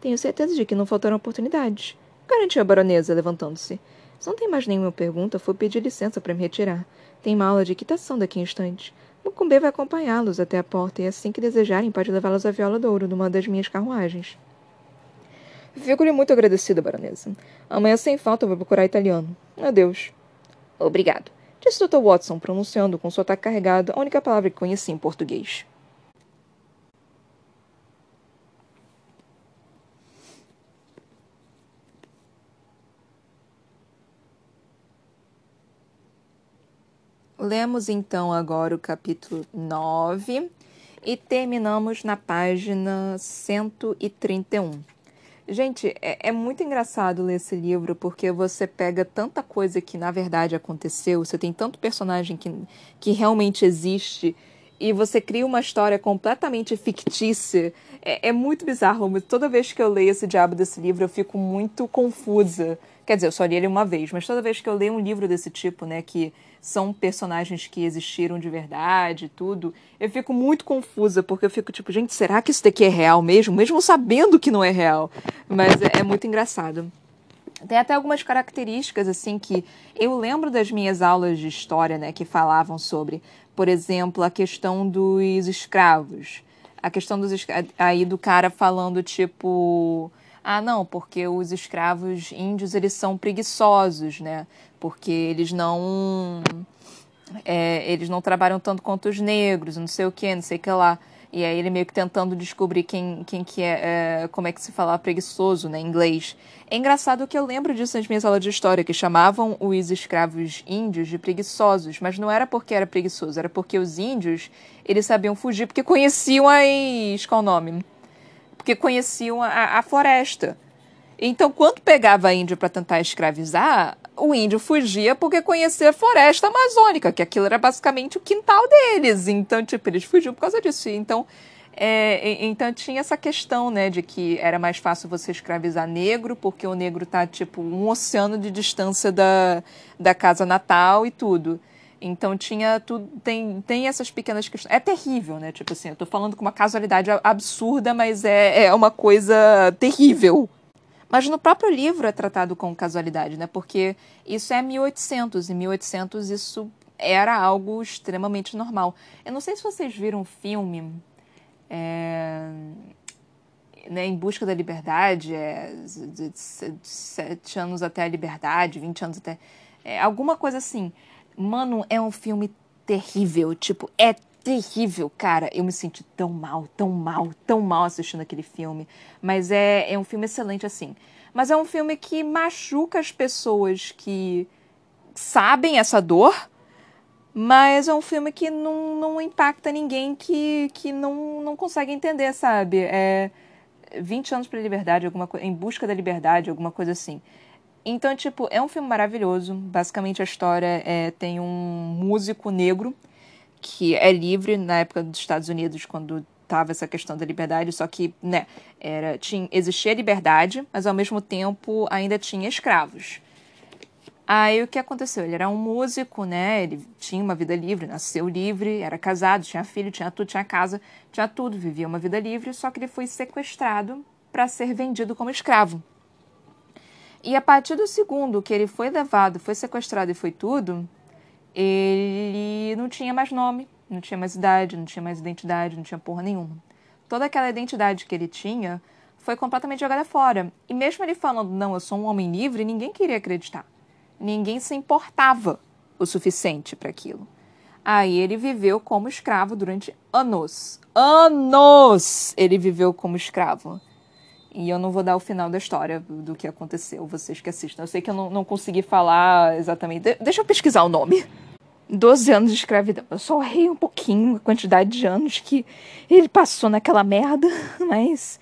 Tenho certeza de que não faltaram oportunidades, garantiu a baronesa, levantando-se. Se não tem mais nenhuma pergunta, vou pedir licença para me retirar. Tem uma aula de equitação daqui a instantes. Mucumbê vai acompanhá-los até a porta e assim que desejarem pode levá-los à Viola Douro numa das minhas carruagens. Fico-lhe muito agradecida, baronesa. Amanhã sem falta vou procurar italiano. Adeus. Obrigado, disse Dr. Watson, pronunciando com sotaque carregado a única palavra que conhecia em português. Lemos então agora o capítulo 9 e terminamos na página 131. Gente, é, é, muito engraçado ler esse livro porque você pega tanta coisa que na verdade aconteceu, você tem tanto personagem que, que realmente existe e você cria uma história completamente fictícia. É, é muito bizarro, toda vez que eu leio esse diabo desse livro eu fico muito confusa. Quer dizer, eu só li ele uma vez, mas toda vez que eu leio um livro desse tipo, né, que são personagens que existiram de verdade tudo, eu fico muito confusa, porque eu fico tipo, gente, será que isso daqui é real mesmo? Mesmo sabendo que não é real. Mas é, é muito engraçado. Tem até algumas características, assim, que eu lembro das minhas aulas de história, né, que falavam sobre, por exemplo, a questão dos escravos. A questão dos aí do cara falando, tipo, ah, não, porque os escravos índios, eles são preguiçosos, né? porque eles não é, eles não trabalham tanto quanto os negros, não sei o que, não sei o que lá. E aí ele meio que tentando descobrir quem, quem que é, é, como é que se fala preguiçoso, né, em inglês. É engraçado que eu lembro disso nas minhas aulas de história, que chamavam os escravos índios de preguiçosos, mas não era porque era preguiçoso, era porque os índios, eles sabiam fugir porque conheciam as... qual o nome? Porque conheciam a, a floresta. Então, quando pegava índio para tentar escravizar, o índio fugia porque conhecia a floresta amazônica, que aquilo era basicamente o quintal deles. Então, tipo, eles fugiam por causa disso. Então, é, então tinha essa questão, né, de que era mais fácil você escravizar negro, porque o negro tá, tipo, um oceano de distância da, da casa natal e tudo. Então tinha tudo, tem, tem essas pequenas questões. É terrível, né? Tipo assim, eu tô falando com uma casualidade absurda, mas é, é uma coisa terrível mas no próprio livro é tratado com casualidade, né? Porque isso é 1800, e 1800 isso era algo extremamente normal. Eu não sei se vocês viram um filme é, né, Em Busca da Liberdade, é, de, sete anos até a liberdade, 20 anos até... É, alguma coisa assim. Mano, é um filme terrível, tipo, é terrível, cara. Eu me senti tão mal, tão mal, tão mal assistindo aquele filme. Mas é, é um filme excelente, assim. Mas é um filme que machuca as pessoas que sabem essa dor, mas é um filme que não, não impacta ninguém que, que não, não consegue entender, sabe? É 20 anos para liberdade, alguma em busca da liberdade, alguma coisa assim. Então, tipo, é um filme maravilhoso. Basicamente, a história é, tem um músico negro que é livre na época dos Estados Unidos, quando tava essa questão da liberdade, só que, né, era, tinha, existia liberdade, mas ao mesmo tempo ainda tinha escravos. Aí o que aconteceu? Ele era um músico, né? Ele tinha uma vida livre, nasceu livre, era casado, tinha filho, tinha tudo, tinha casa, tinha tudo, vivia uma vida livre, só que ele foi sequestrado para ser vendido como escravo. E a partir do segundo que ele foi levado, foi sequestrado e foi tudo, ele não tinha mais nome, não tinha mais idade, não tinha mais identidade, não tinha porra nenhuma. Toda aquela identidade que ele tinha foi completamente jogada fora. E mesmo ele falando, não, eu sou um homem livre, ninguém queria acreditar. Ninguém se importava o suficiente para aquilo. Aí ele viveu como escravo durante anos. Anos ele viveu como escravo. E eu não vou dar o final da história do que aconteceu, vocês que assistam. Eu sei que eu não, não consegui falar exatamente. De deixa eu pesquisar o nome. 12 anos de escravidão. Eu só errei um pouquinho a quantidade de anos que ele passou naquela merda, mas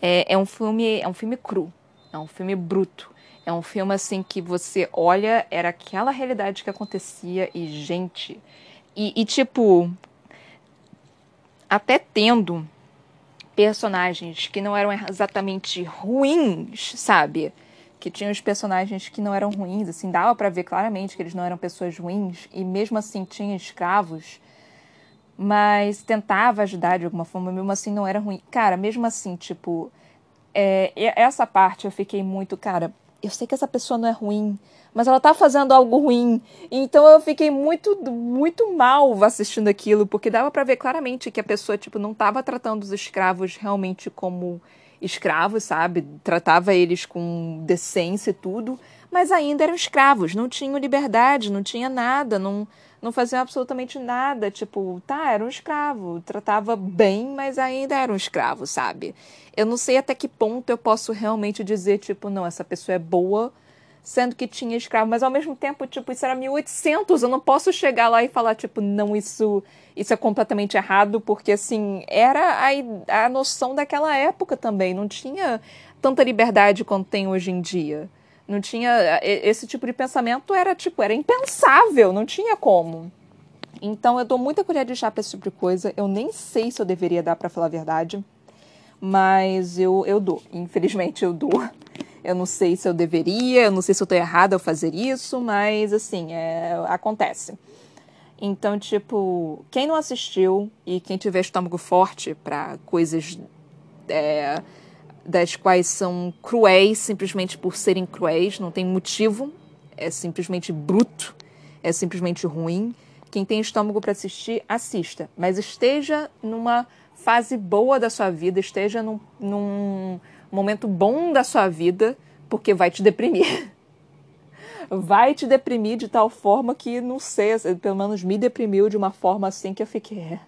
é, é um filme, é um filme cru, é um filme bruto. É um filme assim que você olha, era aquela realidade que acontecia e, gente. E, e tipo. Até tendo personagens que não eram exatamente ruins, sabe? Que tinham os personagens que não eram ruins, assim, dava para ver claramente que eles não eram pessoas ruins, e mesmo assim tinha escravos, mas tentava ajudar de alguma forma, mesmo assim não era ruim. Cara, mesmo assim, tipo, é, essa parte eu fiquei muito, cara, eu sei que essa pessoa não é ruim, mas ela tá fazendo algo ruim. Então eu fiquei muito, muito mal assistindo aquilo, porque dava para ver claramente que a pessoa, tipo, não tava tratando os escravos realmente como escravos, sabe? Tratava eles com decência e tudo, mas ainda eram escravos, não tinham liberdade, não tinha nada, não, não faziam absolutamente nada. Tipo, tá, era um escravo, tratava bem, mas ainda era um escravo, sabe? Eu não sei até que ponto eu posso realmente dizer, tipo, não, essa pessoa é boa, sendo que tinha escravo, mas ao mesmo tempo, tipo, isso era 1800, eu não posso chegar lá e falar, tipo, não, isso, isso é completamente errado, porque, assim, era a, a noção daquela época também, não tinha tanta liberdade quanto tem hoje em dia. Não tinha. Esse tipo de pensamento era, tipo, era impensável, não tinha como. Então eu dou muita colher de chá pra esse tipo de coisa. Eu nem sei se eu deveria dar para falar a verdade. Mas eu, eu dou. Infelizmente eu dou. Eu não sei se eu deveria, eu não sei se eu tô errada ao fazer isso, mas assim, é, acontece. Então, tipo, quem não assistiu e quem tiver estômago forte para coisas é, das quais são cruéis simplesmente por serem cruéis, não tem motivo, é simplesmente bruto, é simplesmente ruim. Quem tem estômago para assistir, assista, mas esteja numa fase boa da sua vida, esteja num, num momento bom da sua vida, porque vai te deprimir. vai te deprimir de tal forma que, não sei, pelo menos me deprimiu de uma forma assim que eu fiquei, é,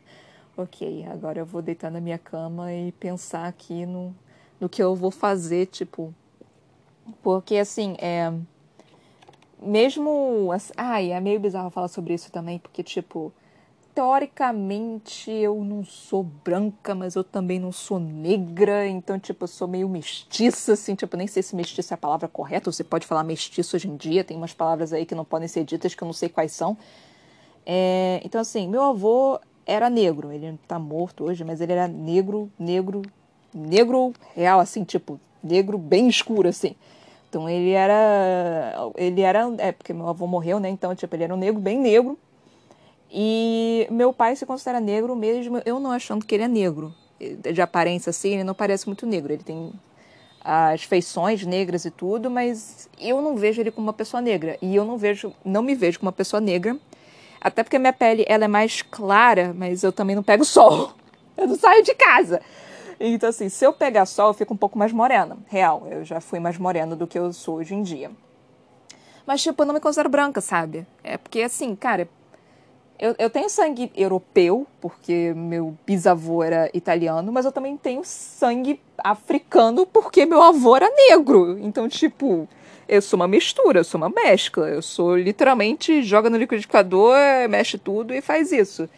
ok, agora eu vou deitar na minha cama e pensar aqui no, no que eu vou fazer, tipo. Porque assim, é. Mesmo. Ai, é meio bizarro falar sobre isso também, porque, tipo. Teoricamente eu não sou branca, mas eu também não sou negra, então, tipo, eu sou meio mestiça, assim, tipo, nem sei se mestiça é a palavra correta, você pode falar mestiço hoje em dia, tem umas palavras aí que não podem ser ditas que eu não sei quais são. É, então, assim, meu avô era negro, ele tá morto hoje, mas ele era negro, negro, negro real, assim, tipo, negro bem escuro, assim. Então ele era. Ele era. É, porque meu avô morreu, né? Então, tipo, ele era um negro bem negro. E meu pai se considera negro mesmo, eu não achando que ele é negro. De aparência, assim, ele não parece muito negro. Ele tem as feições negras e tudo, mas eu não vejo ele como uma pessoa negra. E eu não vejo, não me vejo como uma pessoa negra. Até porque minha pele ela é mais clara, mas eu também não pego sol. Eu não saio de casa. Então, assim, se eu pegar sol, eu fico um pouco mais morena. Real, eu já fui mais morena do que eu sou hoje em dia. Mas, tipo, eu não me considero branca, sabe? É porque, assim, cara, eu, eu tenho sangue europeu, porque meu bisavô era italiano, mas eu também tenho sangue africano, porque meu avô era negro. Então, tipo, eu sou uma mistura, eu sou uma mescla. Eu sou literalmente joga no liquidificador, mexe tudo e faz isso.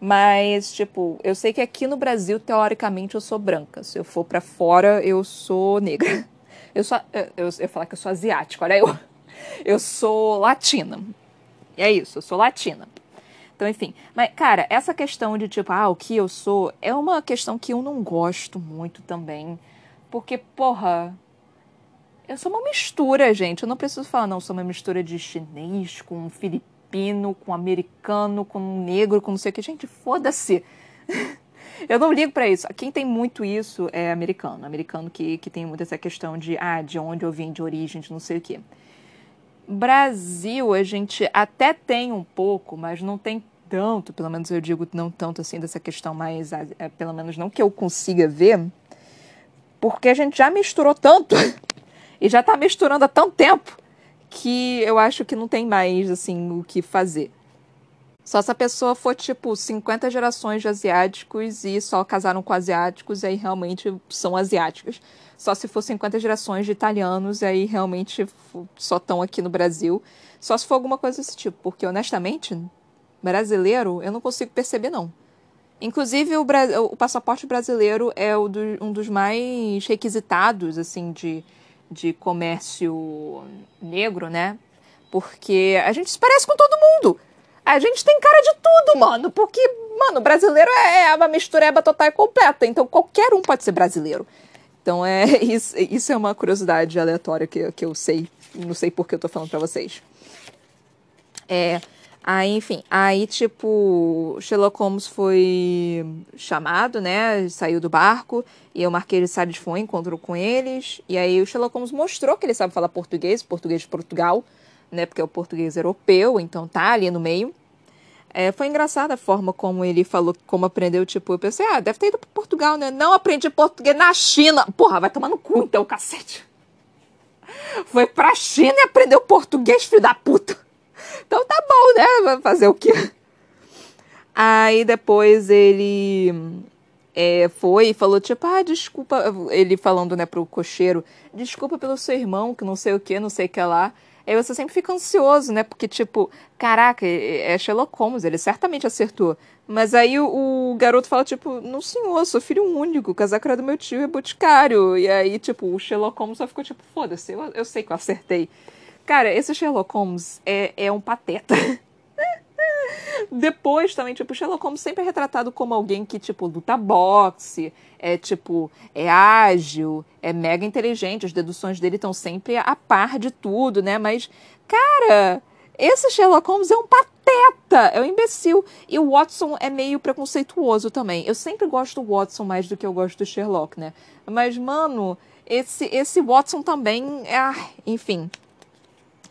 Mas, tipo, eu sei que aqui no Brasil, teoricamente, eu sou branca. Se eu for para fora, eu sou negra. Eu sou. Eu, eu, eu falar que eu sou asiática, olha eu. Eu sou latina. E é isso, eu sou latina. Então, enfim. Mas, cara, essa questão de, tipo, ah, o que eu sou, é uma questão que eu não gosto muito também. Porque, porra. Eu sou uma mistura, gente. Eu não preciso falar, não, eu sou uma mistura de chinês com filipino com americano, com negro, com não sei o que. Gente, foda-se. Eu não ligo para isso. Quem tem muito isso é americano. Americano que, que tem muito essa questão de, ah, de onde eu vim, de origem, de não sei o que. Brasil, a gente até tem um pouco, mas não tem tanto, pelo menos eu digo não tanto assim dessa questão mais, é, pelo menos não que eu consiga ver, porque a gente já misturou tanto e já tá misturando há tanto tempo que eu acho que não tem mais assim o que fazer. Só se a pessoa for, tipo, 50 gerações de asiáticos e só casaram com asiáticos aí realmente são asiáticos. Só se for 50 gerações de italianos e aí realmente só estão aqui no Brasil. Só se for alguma coisa desse tipo. Porque, honestamente, brasileiro eu não consigo perceber, não. Inclusive, o, o passaporte brasileiro é do, um dos mais requisitados, assim, de, de comércio negro, né? Porque a gente se parece com todo mundo. A gente tem cara de tudo, mano. Porque, mano, brasileiro é, é uma mistureba total e completa. Então qualquer um pode ser brasileiro. Então é isso, isso é uma curiosidade aleatória que, que eu sei. Não sei por que eu tô falando pra vocês. É. Aí, enfim, aí, tipo, Sherlock Holmes foi chamado, né? Saiu do barco. E o Marquês de Sales foi, encontrou com eles. E aí o Sherlock Holmes mostrou que ele sabe falar português, português de Portugal né? Porque é o português europeu, então tá ali no meio. É, foi engraçada a forma como ele falou, como aprendeu, tipo, eu pensei, ah, deve ter ido para Portugal, né? Não aprendi português na China. Porra, vai tomar no cu então, cacete. Foi pra China e aprendeu português, filho da puta. Então tá bom, né? Vai fazer o quê? Aí depois ele é, foi e falou, tipo, ah, desculpa. Ele falando, né, pro cocheiro, desculpa pelo seu irmão, que não sei o que, não sei o que lá. Aí você sempre fica ansioso, né? Porque, tipo, caraca, é Sherlock Holmes, ele certamente acertou. Mas aí o, o garoto fala, tipo, não senhor, sou filho único, o casaco era do meu tio é boticário. E aí, tipo, o Sherlock Holmes só ficou tipo, foda-se, eu, eu sei que eu acertei. Cara, esse Sherlock Holmes é, é um pateta. Depois também, tipo, Sherlock Holmes sempre é retratado como alguém que, tipo, luta boxe, é, tipo, é ágil, é mega inteligente, as deduções dele estão sempre a par de tudo, né? Mas, cara, esse Sherlock Holmes é um pateta, é um imbecil. E o Watson é meio preconceituoso também. Eu sempre gosto do Watson mais do que eu gosto do Sherlock, né? Mas, mano, esse, esse Watson também, é, enfim.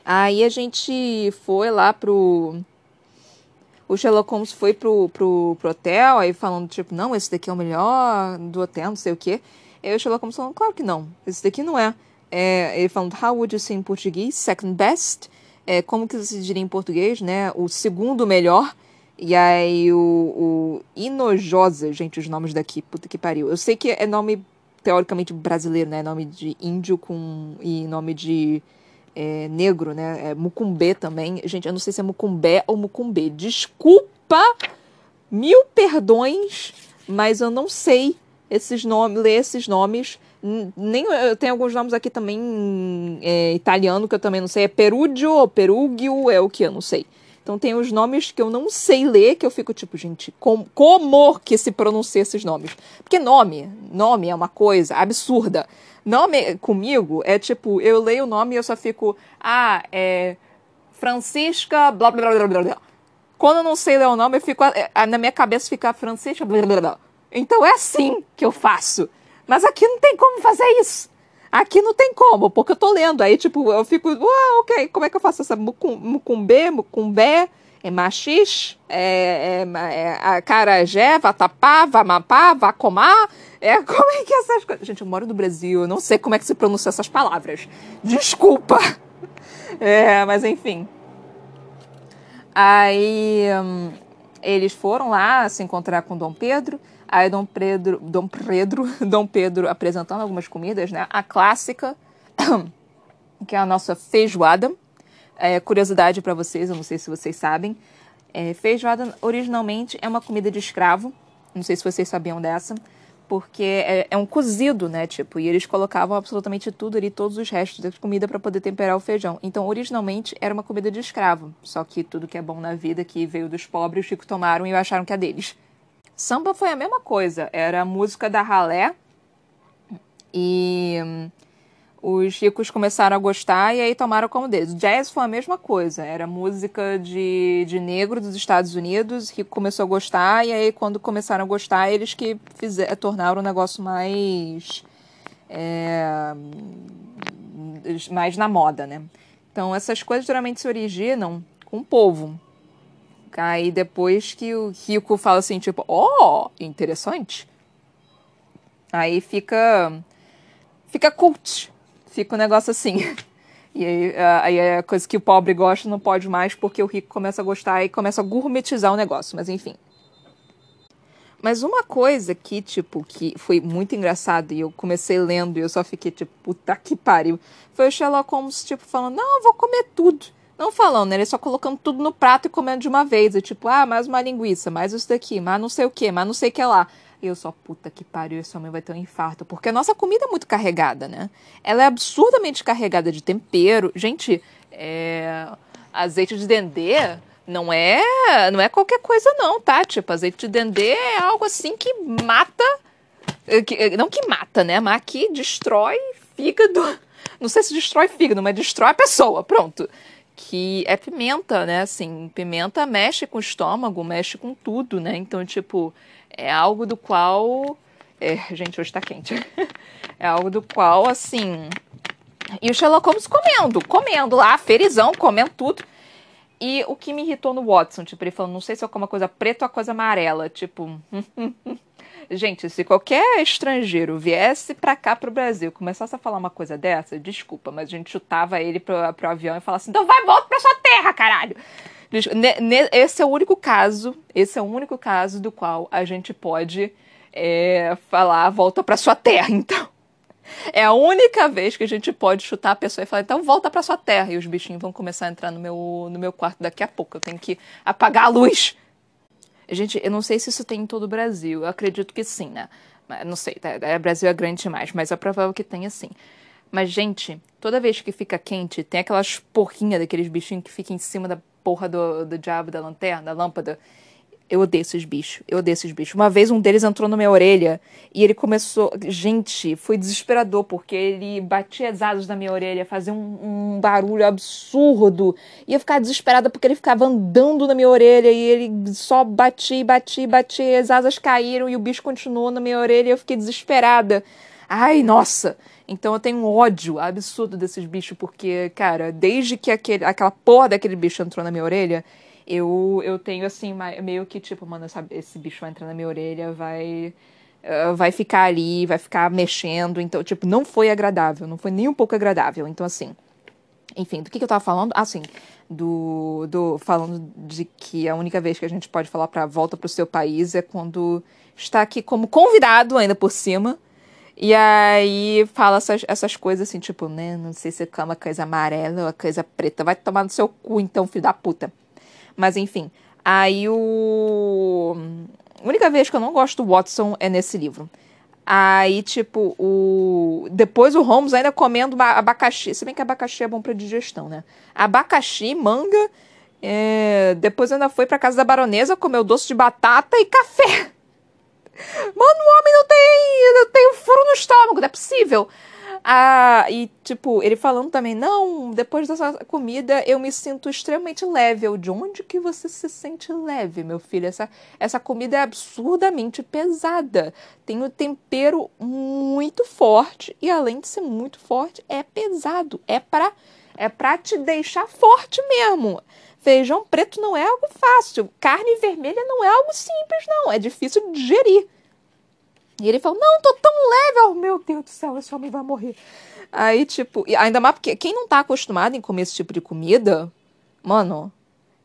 Aí a gente foi lá pro o Sherlock Holmes foi pro, pro, pro hotel, aí falando, tipo, não, esse daqui é o melhor do hotel, não sei o quê. E o Sherlock Holmes falando, claro que não, esse daqui não é. é ele falando, how would you say em português? Second best? É, como que você diria em português, né? O segundo melhor. E aí o, o Inojosa, gente, os nomes daqui, puta que pariu. Eu sei que é nome teoricamente brasileiro, né? Nome de índio com e nome de é, negro, né? É Mucumbê também. Gente, eu não sei se é Mucumbé ou Mucumbê. Desculpa, mil perdões, mas eu não sei esses nomes, ler esses nomes. Nem, eu tenho alguns nomes aqui também é, italiano que eu também não sei. É Perúdio ou Perúgio, é o que eu não sei. Então tem os nomes que eu não sei ler, que eu fico tipo, gente, com, como que se pronuncia esses nomes? Porque nome, nome é uma coisa absurda. Nome comigo é tipo, eu leio o nome e eu só fico, ah, é Francisca, blá blá blá blá blá. Quando eu não sei ler o nome, eu fico, é, na minha cabeça fica Francisca, blá blá blá. Então é assim que eu faço. Mas aqui não tem como fazer isso. Aqui não tem como, porque eu tô lendo. Aí, tipo, eu fico, uau, ok, como é que eu faço essa mucumbê, mucumbé, é machis, é, é, é acarajé, vatapá, vamapá, vacomá. É, como é que é essas coisas? Gente, eu moro no Brasil, eu não sei como é que se pronuncia essas palavras. Desculpa! É, mas enfim. Aí hum, eles foram lá se encontrar com Dom Pedro. Aí Dom Pedro, Dom Pedro, Dom Pedro apresentando algumas comidas, né? A clássica, que é a nossa feijoada. É, curiosidade para vocês, eu não sei se vocês sabem. É, feijoada originalmente é uma comida de escravo. Não sei se vocês sabiam dessa porque é, é, um cozido, né? Tipo, e eles colocavam absolutamente tudo ali, todos os restos da comida para poder temperar o feijão. Então, originalmente era uma comida de escravo. Só que tudo que é bom na vida que veio dos pobres, os tomaram e acharam que é deles. Samba foi a mesma coisa, era a música da ralé e os ricos começaram a gostar e aí tomaram como deles. O jazz foi a mesma coisa, era música de, de negro dos Estados Unidos, rico começou a gostar e aí quando começaram a gostar eles que fizeram, tornaram o negócio mais é, mais na moda, né? Então essas coisas geralmente se originam com o povo. Aí depois que o rico fala assim, tipo, ó, oh, interessante. Aí fica fica cult fica um negócio assim. E aí, aí é coisa que o pobre gosta não pode mais porque o rico começa a gostar e começa a gourmetizar o negócio, mas enfim. Mas uma coisa que, tipo, que foi muito engraçado e eu comecei lendo e eu só fiquei tipo, puta que pariu, foi o Sherlock Holmes, tipo, falando, não, eu vou comer tudo. Não falando, né? Ele só colocando tudo no prato e comendo de uma vez. E tipo, ah, mais uma linguiça, mais isso daqui, mais não sei o que, mais não sei o que lá. E eu só, puta que pariu, esse homem vai ter um infarto. Porque a nossa comida é muito carregada, né? Ela é absurdamente carregada de tempero. Gente, é... azeite de dendê não é, não é qualquer coisa não, tá? Tipo, azeite de dendê é algo assim que mata, eh, que, eh, não que mata, né? Mas que destrói fígado. Não sei se destrói fígado, mas destrói a pessoa, pronto. Que é pimenta, né? Assim, pimenta mexe com o estômago, mexe com tudo, né? Então, tipo, é algo do qual. É, gente, hoje tá quente. é algo do qual, assim. E o Sherlock Holmes comendo, comendo lá, ferizão, comendo tudo. E o que me irritou no Watson, tipo, ele falando, não sei se é uma coisa preta ou coisa amarela, tipo. Gente, se qualquer estrangeiro viesse pra cá pro Brasil começasse a falar uma coisa dessa, desculpa, mas a gente chutava ele pro, pro avião e falava assim: então vai, volta pra sua terra, caralho! Esse é o único caso, esse é o único caso do qual a gente pode é, falar volta pra sua terra, então. É a única vez que a gente pode chutar a pessoa e falar, então volta para sua terra. E os bichinhos vão começar a entrar no meu, no meu quarto daqui a pouco. Eu tenho que apagar a luz. Gente, eu não sei se isso tem em todo o Brasil. Eu acredito que sim, né? Não sei, tá? o Brasil é grande demais, mas é provável que tenha sim. Mas, gente, toda vez que fica quente, tem aquelas porquinhas daqueles bichinhos que ficam em cima da porra do, do diabo da lanterna, da lâmpada. Eu odeio esses bichos. Eu odeio esses bichos. Uma vez um deles entrou na minha orelha e ele começou. Gente, foi desesperador, porque ele batia as asas na minha orelha, fazia um, um barulho absurdo. E eu ficava desesperada porque ele ficava andando na minha orelha e ele só batia, batia, batia. As asas caíram e o bicho continuou na minha orelha e eu fiquei desesperada. Ai, nossa! Então eu tenho um ódio absurdo desses bichos, porque, cara, desde que aquele, aquela porra daquele bicho entrou na minha orelha, eu, eu tenho assim, meio que tipo, mano, esse bicho vai entrar na minha orelha, vai. Uh, vai ficar ali, vai ficar mexendo. Então, tipo, não foi agradável, não foi nem um pouco agradável. Então, assim. Enfim, do que, que eu tava falando? Ah, sim. Do, do. Falando de que a única vez que a gente pode falar pra volta pro seu país é quando está aqui como convidado, ainda por cima. E aí fala essas, essas coisas assim, tipo, né? Não sei se é uma coisa amarela ou uma coisa preta. Vai tomar no seu cu, então, filho da puta. Mas enfim, aí o. A única vez que eu não gosto do Watson é nesse livro. Aí, tipo, o. Depois o Holmes ainda comendo abacaxi. Se bem que abacaxi é bom pra digestão, né? Abacaxi, manga. É... Depois ainda foi pra casa da baronesa, comeu doce de batata e café. Mano, o homem não tem. não tem um furo no estômago, não é possível. Ah, e, tipo, ele falando também, não, depois dessa comida eu me sinto extremamente leve. Eu, de onde que você se sente leve, meu filho? Essa, essa comida é absurdamente pesada. Tem um tempero muito forte e, além de ser muito forte, é pesado. É pra, é pra te deixar forte mesmo. Feijão preto não é algo fácil. Carne vermelha não é algo simples, não. É difícil de digerir. E ele falou: Não, tô tão leve. Oh, meu Deus do céu, esse homem vai morrer. Aí, tipo, ainda mais porque quem não tá acostumado em comer esse tipo de comida, mano,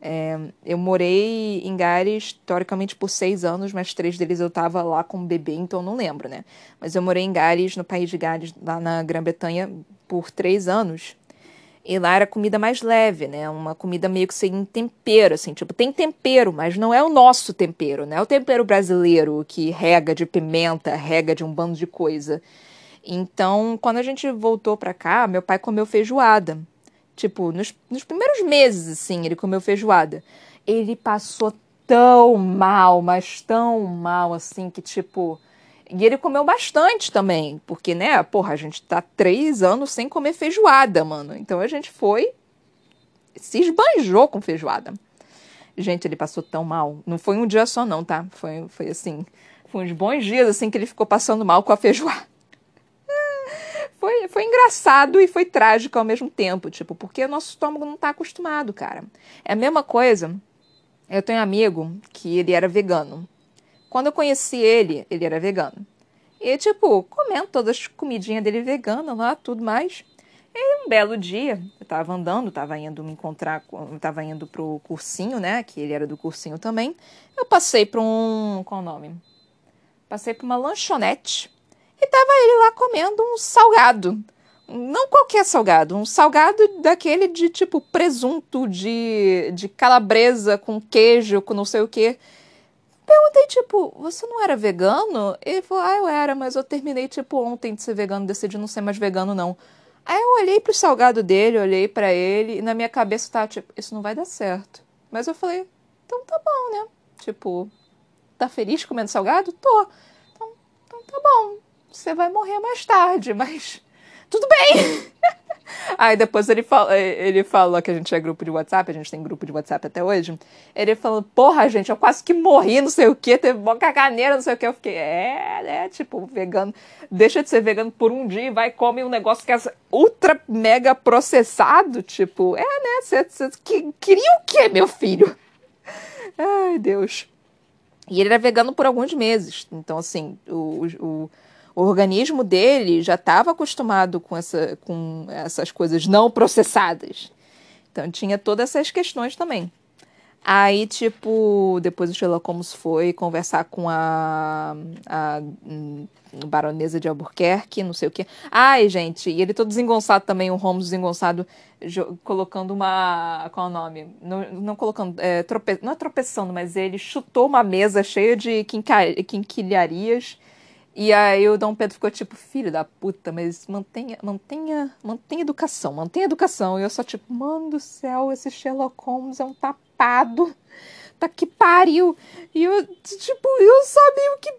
é, eu morei em Gales, teoricamente, por seis anos, mas três deles eu tava lá como bebê, então não lembro, né? Mas eu morei em Gales, no país de Gales, lá na Grã-Bretanha, por três anos. E lá era comida mais leve, né? Uma comida meio que sem tempero, assim. Tipo, tem tempero, mas não é o nosso tempero, né? É o tempero brasileiro que rega de pimenta, rega de um bando de coisa. Então, quando a gente voltou pra cá, meu pai comeu feijoada. Tipo, nos, nos primeiros meses, assim, ele comeu feijoada. Ele passou tão mal, mas tão mal, assim, que, tipo e ele comeu bastante também, porque, né, porra, a gente tá três anos sem comer feijoada, mano. Então a gente foi. Se esbanjou com feijoada. Gente, ele passou tão mal. Não foi um dia só, não, tá? Foi, foi assim. Foi uns bons dias, assim, que ele ficou passando mal com a feijoada. Foi, foi engraçado e foi trágico ao mesmo tempo, tipo, porque o nosso estômago não tá acostumado, cara. É a mesma coisa. Eu tenho um amigo que ele era vegano. Quando eu conheci ele, ele era vegano. E, tipo, comendo todas as comidinhas dele vegana lá, tudo mais. E um belo dia, eu tava andando, tava indo me encontrar, tava indo pro cursinho, né? Que ele era do cursinho também. Eu passei pra um. Qual o nome? Passei pra uma lanchonete e tava ele lá comendo um salgado. Não qualquer salgado, um salgado daquele de tipo presunto, de, de calabresa com queijo, com não sei o que. Perguntei, tipo, você não era vegano? Ele falou, ah, eu era, mas eu terminei, tipo, ontem de ser vegano, decidi não ser mais vegano, não. Aí eu olhei pro salgado dele, olhei para ele, e na minha cabeça tava, tipo, isso não vai dar certo. Mas eu falei, então tá bom, né? Tipo, tá feliz comendo salgado? Tô. Então, então tá bom. Você vai morrer mais tarde, mas tudo bem. Aí depois ele falou, ele falou que a gente é grupo de WhatsApp, a gente tem grupo de WhatsApp até hoje. Ele falou, porra, gente, eu quase que morri, não sei o que, teve uma caganeira, não sei o que. Eu fiquei, é, né, tipo, vegano, deixa de ser vegano por um dia e vai comer um negócio que é ultra mega processado, tipo, é, né, você que, queria o quê, meu filho? Ai, Deus. E ele era vegano por alguns meses, então, assim, o, o o organismo dele já estava acostumado com, essa, com essas coisas não processadas. Então tinha todas essas questões também. Aí, tipo, depois o Sherlock Holmes foi conversar com a, a, hum, baronesa de Albuquerque, não sei o quê. Ai, gente, e ele todo desengonçado também, o Holmes desengonçado, colocando uma. Qual é o nome? Não, não colocando. É, trope, não é tropeçando, mas ele chutou uma mesa cheia de quinquilharias e aí o Dom Pedro ficou tipo, filho da puta, mas mantenha, mantenha, mantenha educação, mantenha educação. E eu só tipo, mano do céu, esse Sherlock Holmes é um tapado. Tá que pariu. E eu, tipo, eu só meio que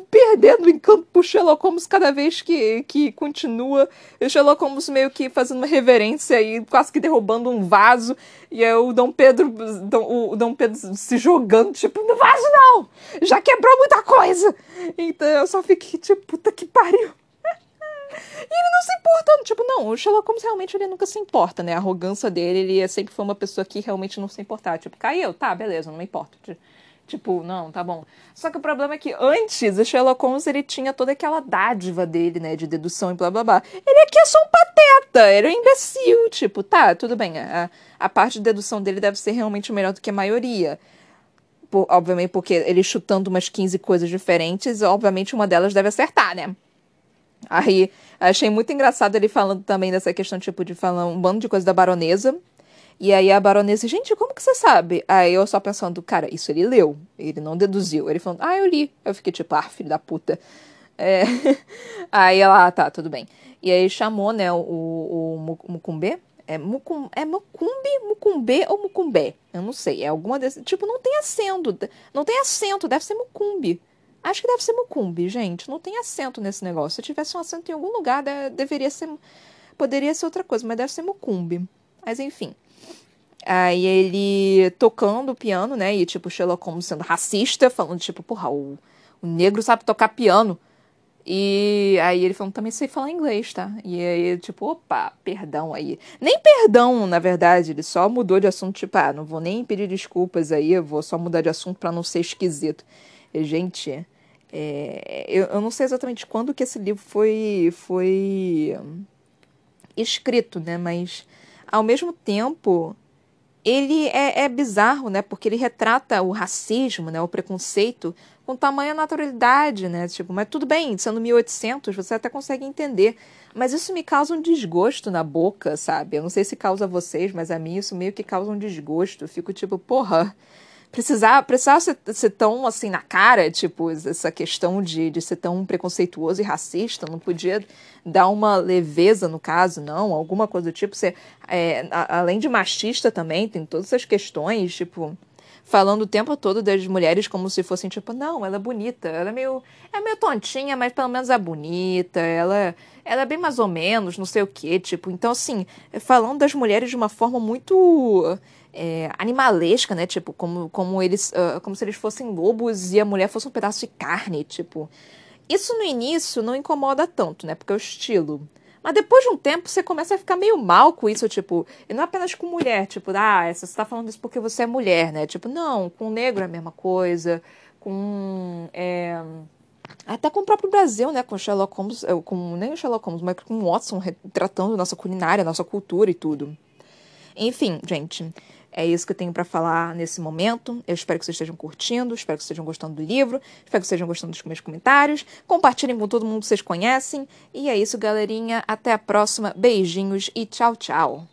perdendo o encanto pro Sherlock Holmes cada vez que, que continua. E o Sherlock Holmes meio que fazendo uma reverência e quase que derrubando um vaso. E aí o Dom Pedro, o Dom Pedro se jogando, tipo, no vaso não! Já quebrou muita coisa! Então eu só fiquei, tipo, puta que pariu. E ele não se importando, tipo, não, o Sherlock Holmes realmente ele nunca se importa, né? A arrogância dele, ele sempre foi uma pessoa que realmente não se importava. Tipo, caiu, tá, beleza, não me importo. Tipo, não, tá bom. Só que o problema é que antes o Sherlock Holmes ele tinha toda aquela dádiva dele, né, de dedução e blá blá blá. Ele aqui é só um pateta, era um imbecil, tipo, tá, tudo bem. A, a parte de dedução dele deve ser realmente melhor do que a maioria. Por, obviamente, porque ele chutando umas 15 coisas diferentes, obviamente uma delas deve acertar, né? Aí achei muito engraçado ele falando também dessa questão, tipo, de falar um bando de coisa da baronesa e aí a baronesa, gente, como que você sabe? Aí eu só pensando, cara, isso ele leu, ele não deduziu. Ele falando, ah, eu li. Eu fiquei tipo, ah, filho da puta. É... aí ela, ah, tá, tudo bem. E aí chamou, né, o, o, Mucumbe. É, mucum, é Mucumbi, Mucumbe ou Mucumbé? Eu não sei, é alguma desse. Tipo, não tem acento. Não tem acento, deve ser Mucumbi. Acho que deve ser Mucumbi, gente. Não tem acento nesse negócio. Se tivesse um acento em algum lugar, deveria ser. Poderia ser outra coisa, mas deve ser Mucumbi. Mas enfim. Aí ele tocando piano, né? E tipo, Sherlock Holmes sendo racista, falando, tipo, porra, o, o negro sabe tocar piano. E aí ele falando, também sei falar inglês, tá? E aí, tipo, opa, perdão aí. Nem perdão, na verdade, ele só mudou de assunto, tipo, ah, não vou nem pedir desculpas aí, eu vou só mudar de assunto para não ser esquisito. E, gente, é, eu, eu não sei exatamente quando que esse livro foi, foi escrito, né? Mas, ao mesmo tempo, ele é, é, bizarro, né? Porque ele retrata o racismo, né? O preconceito com tamanha naturalidade, né? Tipo, mas tudo bem, sendo 1800, você até consegue entender. Mas isso me causa um desgosto na boca, sabe? Eu não sei se causa a vocês, mas a mim isso meio que causa um desgosto. Eu fico tipo, porra, precisar, precisar ser, ser, tão assim na cara, tipo, essa questão de, de ser tão preconceituoso e racista, não podia dar uma leveza no caso, não, alguma coisa do tipo, ser, é, a, além de machista também, tem todas essas questões, tipo, falando o tempo todo das mulheres como se fossem, tipo, não, ela é bonita, ela é meio, é meio tontinha, mas pelo menos é bonita, ela, ela é bem mais ou menos, não sei o que, tipo, então assim, falando das mulheres de uma forma muito é, animalesca, né? Tipo, como, como eles. Uh, como se eles fossem lobos e a mulher fosse um pedaço de carne, tipo. Isso no início não incomoda tanto, né? Porque é o estilo. Mas depois de um tempo você começa a ficar meio mal com isso, tipo, e não apenas com mulher, tipo, ah, você está falando isso porque você é mulher, né? Tipo, não, com negro é a mesma coisa, com. É, Até com o próprio Brasil, né? Com Sherlock Holmes, é, com nem o Sherlock Holmes, mas com o Watson retratando nossa culinária, nossa cultura e tudo. Enfim, gente, é isso que eu tenho para falar nesse momento. Eu espero que vocês estejam curtindo, espero que vocês estejam gostando do livro, espero que vocês estejam gostando dos meus comentários. Compartilhem com todo mundo que vocês conhecem. E é isso, galerinha. Até a próxima. Beijinhos e tchau, tchau.